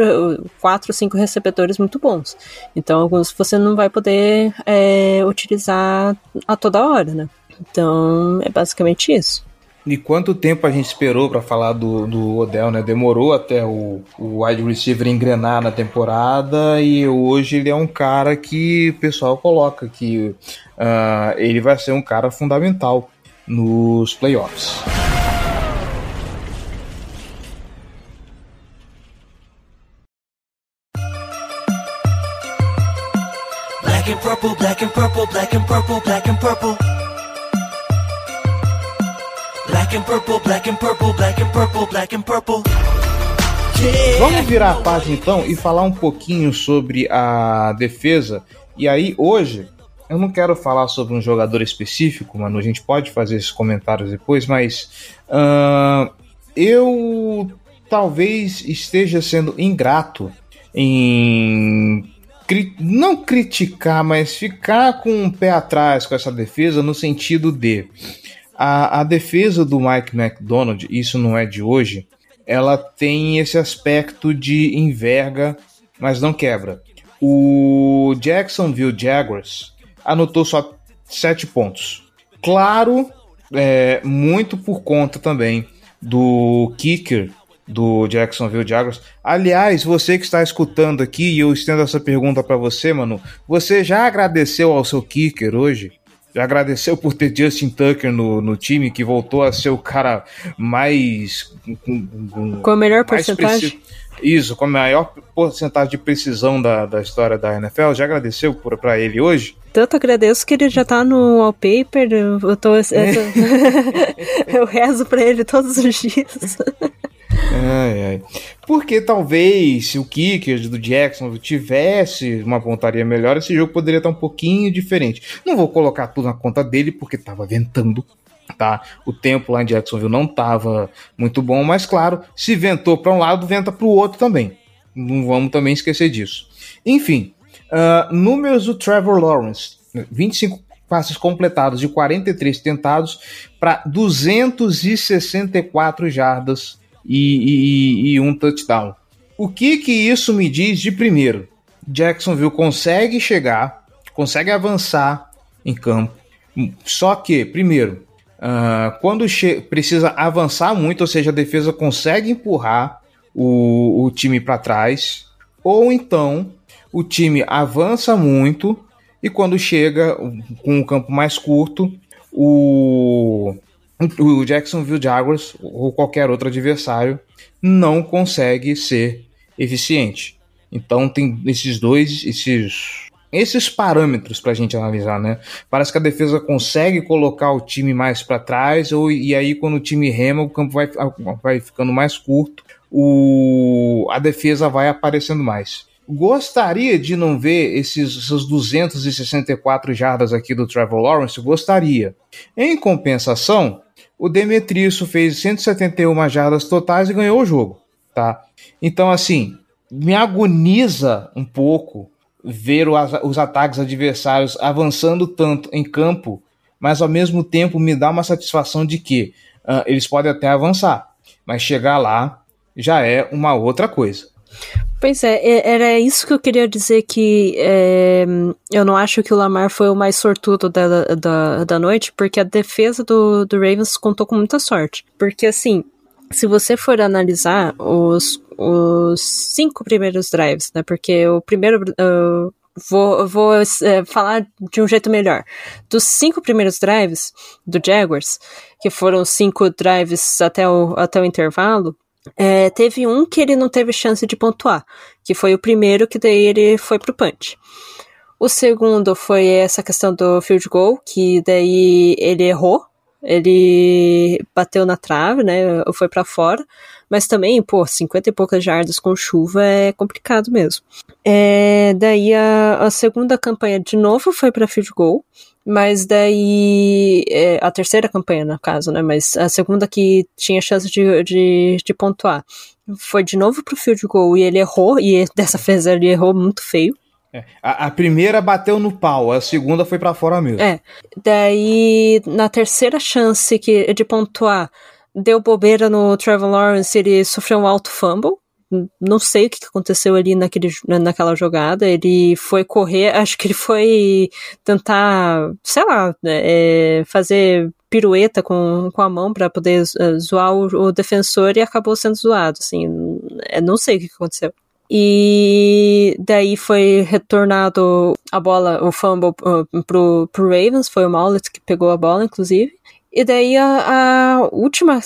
quatro, cinco recebedores muito bons. Então, alguns você não vai poder é, utilizar a toda hora, né? Então, é basicamente isso. E quanto tempo a gente esperou para falar do, do Odell, né? Demorou até o, o wide receiver engrenar na temporada e hoje ele é um cara que o pessoal coloca que uh, ele vai ser um cara fundamental nos playoffs. Purple, black and purple, black and purple, black and purple. Black and purple, black and purple, black and purple, black and purple. Vamos virar a página então e falar um pouquinho sobre a defesa. E aí, hoje, eu não quero falar sobre um jogador específico, mano. A gente pode fazer esses comentários depois, mas uh, eu talvez esteja sendo ingrato em cri não criticar, mas ficar com um pé atrás com essa defesa no sentido de a, a defesa do Mike McDonald, isso não é de hoje, ela tem esse aspecto de enverga, mas não quebra. O Jacksonville Jaguars anotou só sete pontos. Claro, é, muito por conta também do kicker do Jacksonville Jaguars. Aliás, você que está escutando aqui, e eu estendo essa pergunta para você, mano. Você já agradeceu ao seu kicker hoje? Já agradeceu por ter Justin Tucker no, no time, que voltou a ser o cara mais. Com, com a melhor porcentagem? Isso, com a maior porcentagem de precisão da, da história da NFL. Já agradeceu para ele hoje? Tanto agradeço que ele já tá no wallpaper. Eu, tô, eu, eu rezo para ele todos os dias. Ai, ai. Porque talvez se o kicker do Jackson tivesse uma pontaria melhor, esse jogo poderia estar um pouquinho diferente. Não vou colocar tudo na conta dele, porque tava ventando, tá? O tempo lá em Jacksonville não tava muito bom, mas claro, se ventou para um lado, venta para o outro também. Não vamos também esquecer disso. Enfim, uh, números do Trevor Lawrence: 25 passes completados de 43 tentados para 264 jardas e, e, e, um touchdown. O que que isso me diz de primeiro? Jacksonville consegue chegar, consegue avançar em campo. Só que, primeiro, uh, quando precisa avançar muito, ou seja, a defesa consegue empurrar o, o time para trás, ou então o time avança muito e quando chega com um campo mais curto, o, o Jacksonville Jaguars ou qualquer outro adversário não consegue ser eficiente. Então tem esses dois, esses, esses parâmetros para a gente analisar, né? Parece que a defesa consegue colocar o time mais para trás, ou, e aí quando o time rema, o campo vai, vai ficando mais curto, o, a defesa vai aparecendo mais. Gostaria de não ver esses, essas 264 jardas aqui do Trevor Lawrence? Gostaria. Em compensação, o Demetrius fez 171 jardas totais e ganhou o jogo, tá? Então, assim, me agoniza um pouco ver os ataques adversários avançando tanto em campo, mas ao mesmo tempo me dá uma satisfação de que uh, eles podem até avançar, mas chegar lá já é uma outra coisa. Pois é, era isso que eu queria dizer que é, eu não acho que o Lamar foi o mais sortudo da, da, da noite, porque a defesa do, do Ravens contou com muita sorte. Porque assim, se você for analisar os, os cinco primeiros drives, né? Porque o primeiro. Uh, vou, vou uh, falar de um jeito melhor. Dos cinco primeiros drives do Jaguars, que foram cinco drives até o, até o intervalo, é, teve um que ele não teve chance de pontuar, que foi o primeiro que daí ele foi pro punch. O segundo foi essa questão do field goal, que daí ele errou, ele bateu na trave, né, foi para fora, mas também, pô, 50 e poucas jardas com chuva é complicado mesmo. É, daí a, a segunda campanha de novo foi para field goal, mas daí. É, a terceira campanha, no caso, né? Mas a segunda que tinha chance de, de, de pontuar. Foi de novo pro field goal e ele errou, e dessa vez ele errou muito feio. É, a, a, primeira bateu no pau, a segunda foi para fora mesmo. É. Daí, na terceira chance que, de pontuar, deu bobeira no Trevor Lawrence, ele sofreu um alto fumble não sei o que aconteceu ali naquele, naquela jogada. Ele foi correr, acho que ele foi tentar, sei lá, é, fazer pirueta com, com a mão para poder uh, zoar o, o, defensor e acabou sendo zoado. Assim, é, não sei o que aconteceu. E daí foi retornado a bola, o fumble uh, pro, pro Ravens, foi o Maulet que pegou a bola, inclusive. E daí a, a última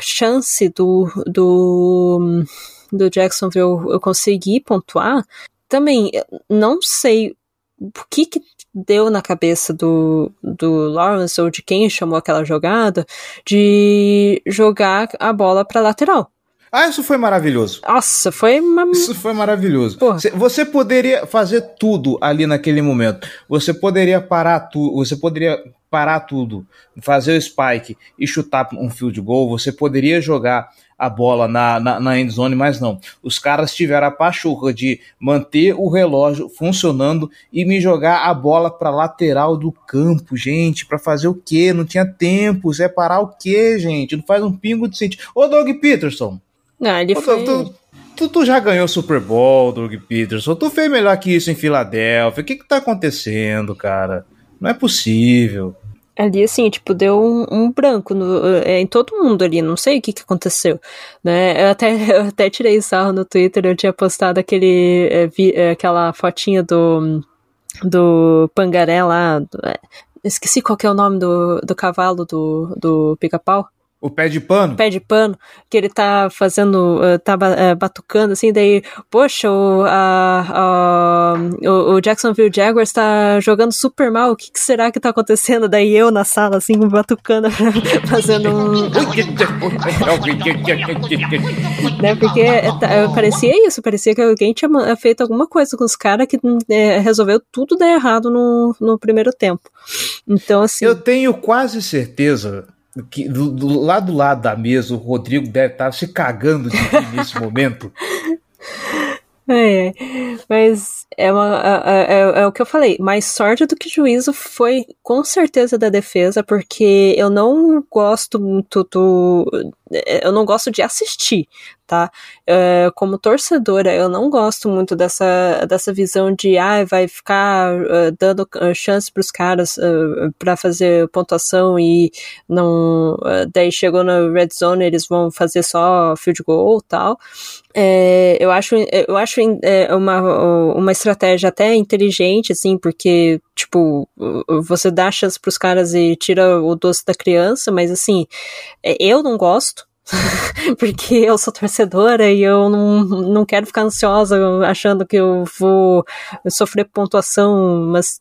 chance do, do do Jacksonville eu consegui pontuar, também não sei o que, que deu na cabeça do, do Lawrence ou de quem chamou aquela jogada de jogar a bola para lateral. Ah, isso foi maravilhoso. Nossa, foi uma... Isso foi maravilhoso. Porra. Você poderia fazer tudo ali naquele momento. Você poderia parar tudo. Você poderia parar tudo, fazer o spike e chutar um field goal. Você poderia jogar a bola na, na, na endzone, mas não. Os caras tiveram a pachorra de manter o relógio funcionando e me jogar a bola para lateral do campo, gente, para fazer o quê? Não tinha tempo, separar o quê, gente? Não faz um pingo de sentido. Ô, Doug Peterson. Não, ele Ô, foi... Tu, tu, tu, já ganhou Super Bowl, Doug Peterson. Tu fez melhor que isso em Filadélfia. O que que tá acontecendo, cara? Não é possível. Ali, assim, tipo, deu um, um branco no, é, em todo mundo ali, não sei o que, que aconteceu, né, eu até, eu até tirei sarro no Twitter, eu tinha postado aquele, é, vi, é, aquela fotinha do, do Pangaré lá, do, é, esqueci qual que é o nome do, do cavalo do, do pica-pau, O pé de pano? Pé de pano, que ele tá fazendo, uh, tá uh, batucando, assim, daí, poxa, o, a, o, o, Jacksonville Jaguars tá jogando super mal, o que, que, será que tá acontecendo? Daí eu na sala, assim, batucando, fazendo um... né, porque é, tá, parecia isso, parecia que alguém tinha feito alguma coisa com os caras que é, resolveu tudo dar errado no, no primeiro tempo. Então, assim... Eu tenho quase certeza que do, do, lá do lado da mesa o Rodrigo deve estar se cagando de rir nesse momento. É, mas é, uma, é, é, é, o que eu falei, mais sorte do que juízo foi com certeza da defesa, porque eu não gosto muito do. Eu não gosto de assistir, tá? É, como torcedora, eu não gosto muito dessa, dessa visão de ah, vai ficar uh, dando chance para os caras uh, para fazer pontuação e não. Daí chegou na red zone, eles vão fazer só field goal tal. É, eu acho, eu acho é, uma, uma estratégia até inteligente, assim, porque, tipo, você dá chance pros caras e tira o doce da criança, mas, assim, eu não gosto, porque eu sou torcedora e eu não, não quero ficar ansiosa achando que eu vou sofrer pontuação umas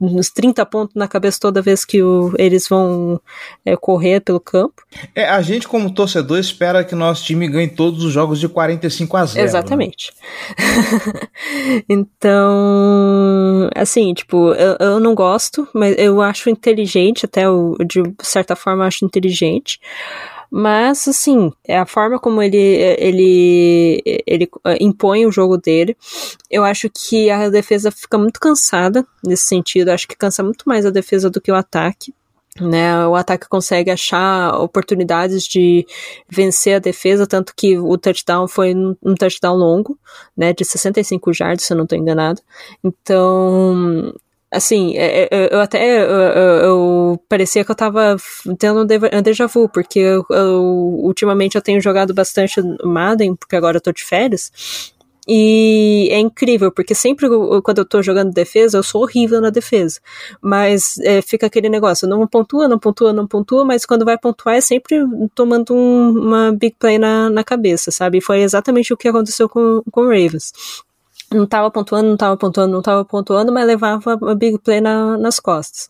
uns 30 pontos na cabeça toda vez que o, eles vão é, correr pelo campo. É, a gente, como torcedor, espera que nosso time ganhe todos os jogos de 45 a 0. Né? Exatamente. Né? então, assim, tipo, eu, eu não gosto, mas eu acho inteligente, até eu, de certa forma, acho inteligente. Mas, assim, é a forma como ele, ele, ele eh, impõe o jogo dele. Eu acho que a defesa fica muito cansada nesse sentido. Acho que cansa muito mais a defesa do que o ataque. Né, o ataque consegue achar oportunidades de vencer a defesa, tanto que o touchdown foi um touchdown longo, né, de 65 jardas, se eu não estou enganado. Então, Assim, é, é, é, eu até eu, eu, parecia que eu tava tendo um déjà vu, porque eu, ultimamente eu tenho jogado bastante Madden, porque agora eu tô de férias. E é incrível, porque sempre quando eu tô jogando defesa, eu sou horrível na defesa. Mas é, fica aquele negócio, não pontua, não pontua, não pontua, mas quando vai pontuar é sempre tomando um, uma big play na, na cabeça, sabe? E foi exatamente o que aconteceu com, com o Ravens não tava pontuando, não tava pontuando, não tava pontuando, mas levava a big play na, nas costas.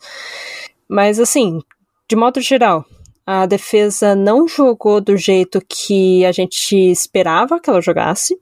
Mas assim, de modo geral, a defesa não jogou do jeito que a gente esperava que ela jogasse.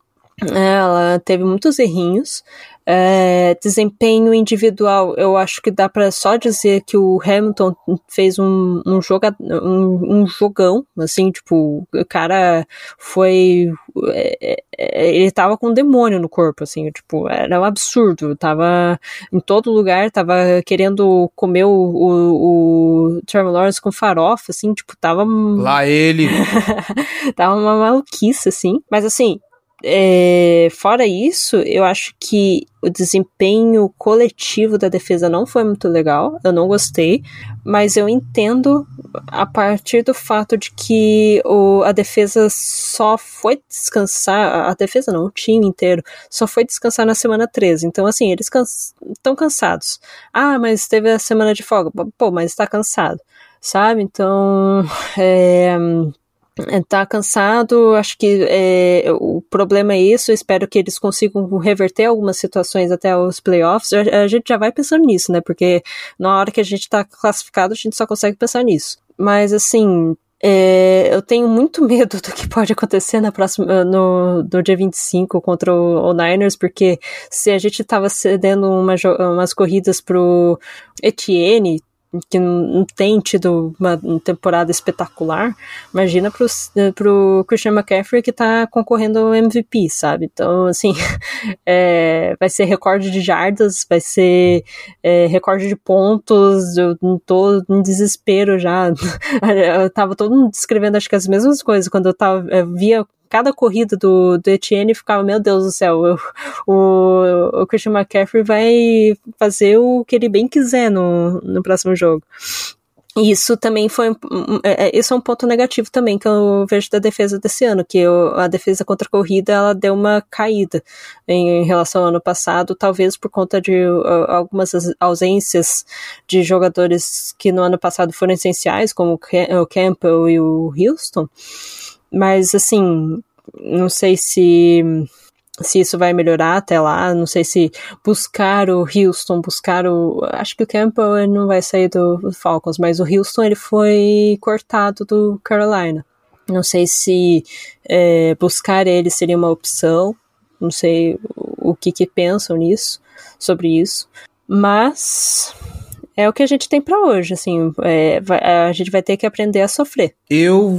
Ela teve muitos errinhos. É, desempenho individual, eu acho que dá para só dizer que o Hamilton fez um, um, joga, um, um jogão, assim, tipo, o cara foi. É, é, ele tava com um demônio no corpo, assim, tipo, era um absurdo. Tava em todo lugar, tava querendo comer o, o, o Trevor Lawrence com farofa, assim, tipo, tava. Lá ele! tava uma maluquice, assim. Mas assim, é, fora isso, eu acho que o desempenho coletivo da defesa não foi muito legal, eu não gostei, mas eu entendo a partir do fato de que o, a defesa só foi descansar, a defesa não, o time inteiro, só foi descansar na semana 13. Então, assim, eles estão cansados. Ah, mas teve a semana de folga. Pô, mas está cansado, sabe? Então, é, tá cansado, acho que é, o problema é isso, espero que eles consigam reverter algumas situações até os playoffs, a, a, gente já vai pensando nisso, né, porque na hora que a gente tá classificado, a gente só consegue pensar nisso. Mas, assim, é, eu tenho muito medo do que pode acontecer na próxima, no, no dia 25 contra o, o Niners, porque se a gente tava cedendo uma, umas corridas pro Etienne, que não tem tido uma temporada espetacular, imagina pro, pro Christian McCaffrey que tá concorrendo ao MVP, sabe? Então, assim, é, vai ser recorde de jardas, vai ser é, recorde de pontos, eu tô em desespero já. eu tava todo mundo descrevendo acho que as mesmas coisas, quando eu tava, eu via cada corrida do, do Etienne ficava, meu Deus do céu, eu, o, o Christian McCaffrey vai fazer o que ele bem quiser no, no próximo jogo. isso também foi. É, é, isso é um ponto negativo também que eu vejo da defesa desse ano, que eu, a defesa contra a corrida ela deu uma caída em, em, relação ao ano passado, talvez por conta de uh, algumas ausências de jogadores que no ano passado foram essenciais, como o Campbell e o Houston. Mas assim, não sei se se isso vai melhorar até lá, não sei se buscar o Houston, buscar o. Acho que o Campbell não vai sair do Falcons, mas o Houston ele foi cortado do Carolina. Não sei se é, buscar ele seria uma opção, não sei o que, que pensam nisso, sobre isso, mas é o que a gente tem para hoje, assim, é, a gente vai ter que aprender a sofrer. Eu,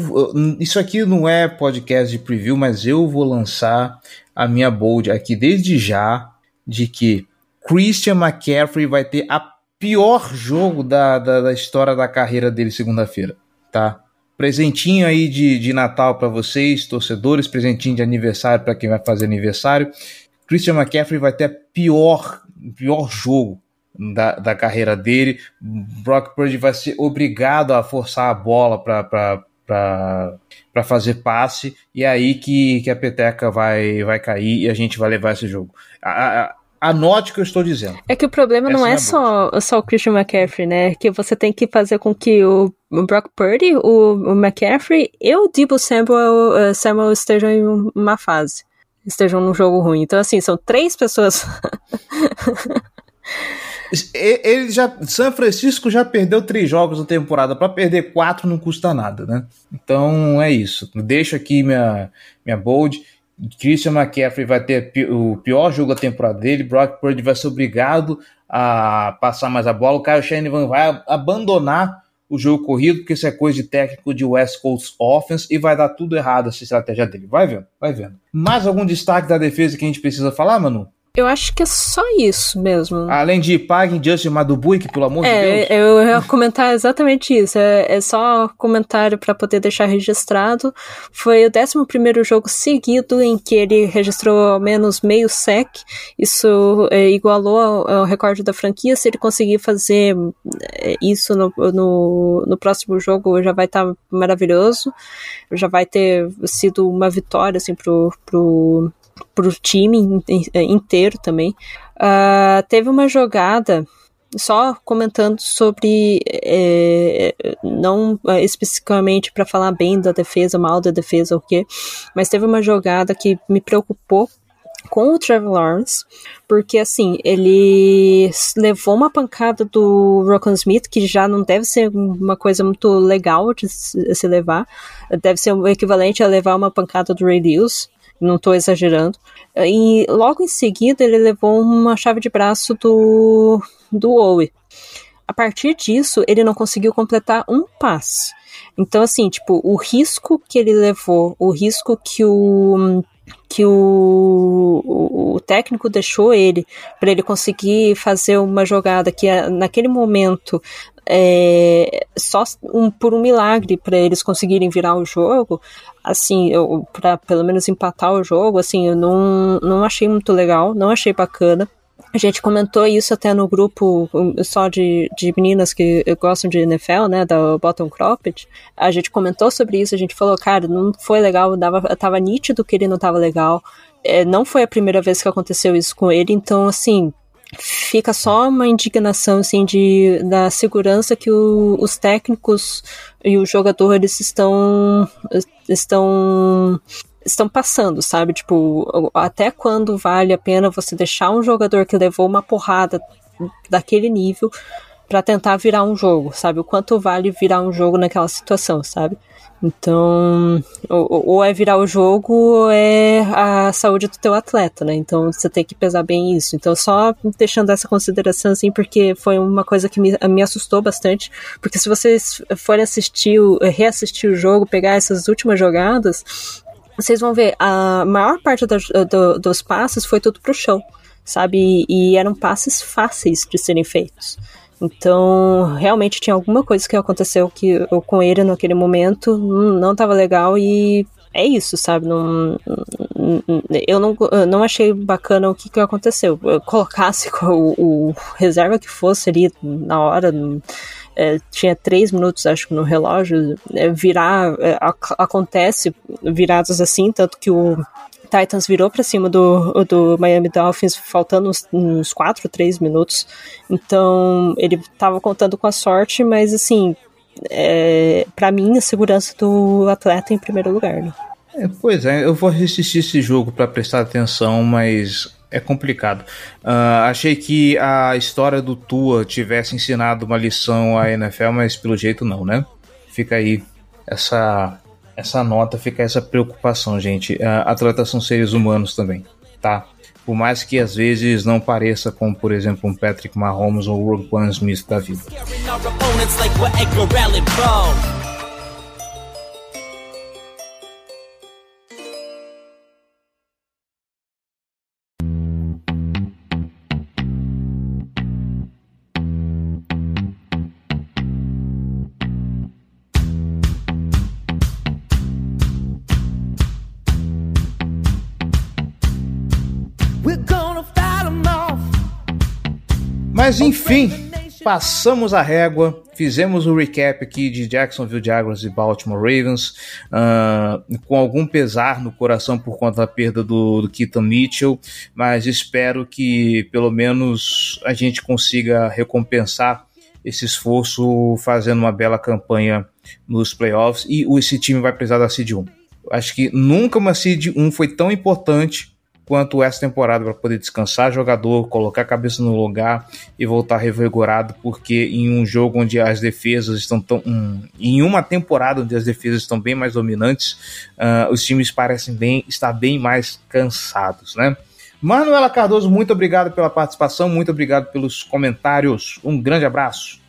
isso aqui não é podcast de preview, mas eu vou lançar a minha bold aqui desde já de que Christian McCaffrey vai ter a pior jogo da, da, da história da carreira dele segunda-feira, tá? Presentinho aí de, de Natal para vocês, torcedores, presentinho de aniversário para quem vai fazer aniversário. Christian McCaffrey vai ter a pior, pior jogo da, da carreira dele. Brock Purdy vai ser obrigado a forçar a bola para fazer passe, e é aí que, que a peteca vai, vai cair e a gente vai levar esse jogo. A, a, Anote o que eu estou dizendo. É que o problema Essa não é, é só, só o Christian McCaffrey, né? Que você tem que fazer com que o Brock Purdy, o, o McCaffrey e o Debo Samuel, uh, Samuel estejam em uma fase. Estejam num jogo ruim. Então, assim, são três pessoas. Ele já, São Francisco já perdeu três jogos na temporada. Para perder quatro não custa nada, né? Então é isso. Deixo aqui minha, minha bold. Christian McCaffrey vai ter o pior jogo da temporada dele. Brock Purdy vai ser obrigado a passar mais a bola. O Kyle Shanahan vai abandonar o jogo corrido, porque isso é coisa de técnico de West Coast Offense e vai dar tudo errado essa estratégia dele. Vai vendo, vai vendo. Mais algum destaque da defesa que a gente precisa falar, Manu? Eu acho que é só isso mesmo. Além de pague Justin Madubuik, pelo amor é, de Deus. Eu ia comentar exatamente isso. É, é só comentário para poder deixar registrado. Foi o 11 jogo seguido em que ele registrou ao menos meio sec. Isso é, igualou ao, ao, recorde da franquia. Se ele conseguir fazer é, isso no, no, no próximo jogo, já vai estar tá maravilhoso. Já vai ter sido uma vitória assim, pro, pro pro time é, inteiro também. Uh, teve uma jogada, só comentando sobre, é, não é, especificamente para falar bem da defesa, mal da defesa, o quê, mas teve uma jogada que me preocupou com o Trevor Lawrence, porque assim, ele levou uma pancada do Rocco Smith, que já não deve ser uma coisa muito legal de se levar, deve ser o equivalente a levar uma pancada do Ray Lewis, não estou exagerando. E logo em seguida ele levou uma chave de braço do, do Owe. A partir disso, ele não conseguiu completar um passe. Então, assim, tipo, o risco que ele levou, o risco que o que o, o, o técnico deixou ele para ele conseguir fazer uma jogada que naquele momento é, só um, por um milagre para eles conseguirem virar o jogo, assim, para pelo menos empatar o jogo, assim, eu não, não achei muito legal, não achei bacana. A gente comentou isso até no grupo só de, de meninas que gostam de NFL, né, da Bottom Cropped. A gente comentou sobre isso, a gente falou, cara, não foi legal, dava, tava nítido que ele não tava legal. É, não foi a primeira vez que aconteceu isso com ele, então, assim, fica só uma indignação assim de da segurança que o, os técnicos e os jogadores estão estão estão passando, sabe? Tipo, até quando vale a pena você deixar um jogador que levou uma porrada daquele nível para tentar virar um jogo, sabe? O quanto vale virar um jogo naquela situação, sabe? Então, ou, ou, é virar o jogo ou é a saúde do teu atleta, né? Então você tem que pesar bem isso. Então, só deixando essa consideração, assim, porque foi uma coisa que me, me assustou bastante. Porque se vocês forem assistir, reassistir o jogo, pegar essas últimas jogadas, vocês vão ver, a maior parte do, do, dos passes foi tudo pro chão, sabe? E, eram passes fáceis de serem feitos. Então, realmente tinha alguma coisa que aconteceu que, com ele naquele momento, não estava legal e é isso, sabe? Não, eu não, não achei bacana o que, que aconteceu. Eu colocasse o, o reserva que fosse ali na hora, é, tinha três minutos, acho que no relógio, é, virar, é, ac acontece virados assim, tanto que o Titans virou para cima do, do Miami Dolphins faltando uns, uns 4, 3 minutos. Então, ele estava contando com a sorte, mas assim, é, para mim, a segurança do atleta em primeiro lugar. Né? É, pois é, eu vou assistir esse jogo para prestar atenção, mas é complicado. Uh, achei que a história do Tua tivesse ensinado uma lição à NFL, mas pelo jeito não, né? Fica aí essa essa nota, fica essa preocupação, gente. Atletas são seres humanos também, tá? Por mais que às vezes não pareça com, por exemplo, um Patrick Mahomes ou o Roquan Smith da vida. Mas enfim, passamos a régua, fizemos o recap aqui de Jacksonville Jaguars e Baltimore Ravens, uh, com algum pesar no coração por conta da perda do, do Keaton Mitchell, mas espero que pelo menos a gente consiga recompensar esse esforço fazendo uma bela campanha nos playoffs e esse time vai precisar da Seed 1. Acho que nunca uma Seed 1 foi tão importante quanto essa temporada para poder descansar jogador, colocar a cabeça no lugar e voltar revigorado, porque em um jogo onde as defesas estão tão. Um, em uma temporada onde as defesas estão bem mais dominantes, uh, os times parecem bem estar bem mais cansados, né? Manuela Cardoso, muito obrigado pela participação, muito obrigado pelos comentários. Um grande abraço.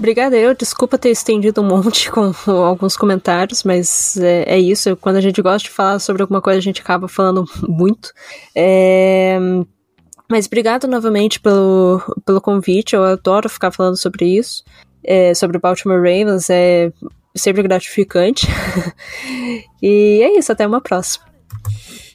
Obrigada eu, desculpa ter estendido um monte com alguns comentários, mas é, é, isso, quando a gente gosta de falar sobre alguma coisa, a gente acaba falando muito. É, mas obrigado novamente pelo, pelo convite, eu adoro ficar falando sobre isso, é, sobre o Baltimore Ravens, é sempre gratificante. e é isso, até uma próxima.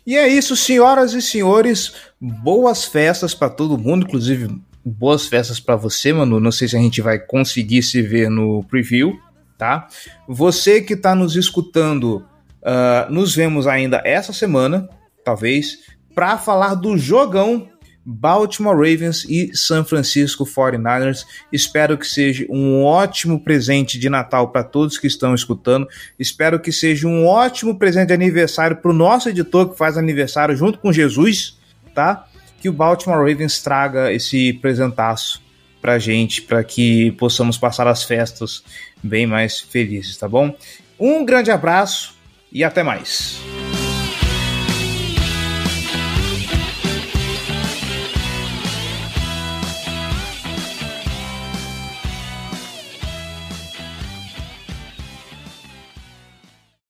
E é isso, senhoras e senhores. Boas festas para todo mundo, inclusive boas festas para você, mano. Não sei se a gente vai conseguir se ver no preview, tá? Você que está nos escutando, uh, nos vemos ainda essa semana, talvez, para falar do jogão Baltimore Ravens e San Francisco 49ers. Espero que seja um ótimo presente de Natal para todos que estão escutando. Espero que seja um ótimo presente de aniversário para o nosso editor que faz aniversário junto com Jesus, tá? Que o Baltimore Ravens traga esse presentaço pra gente, para que possamos passar as festas bem mais felizes, tá bom? Um grande abraço e até mais.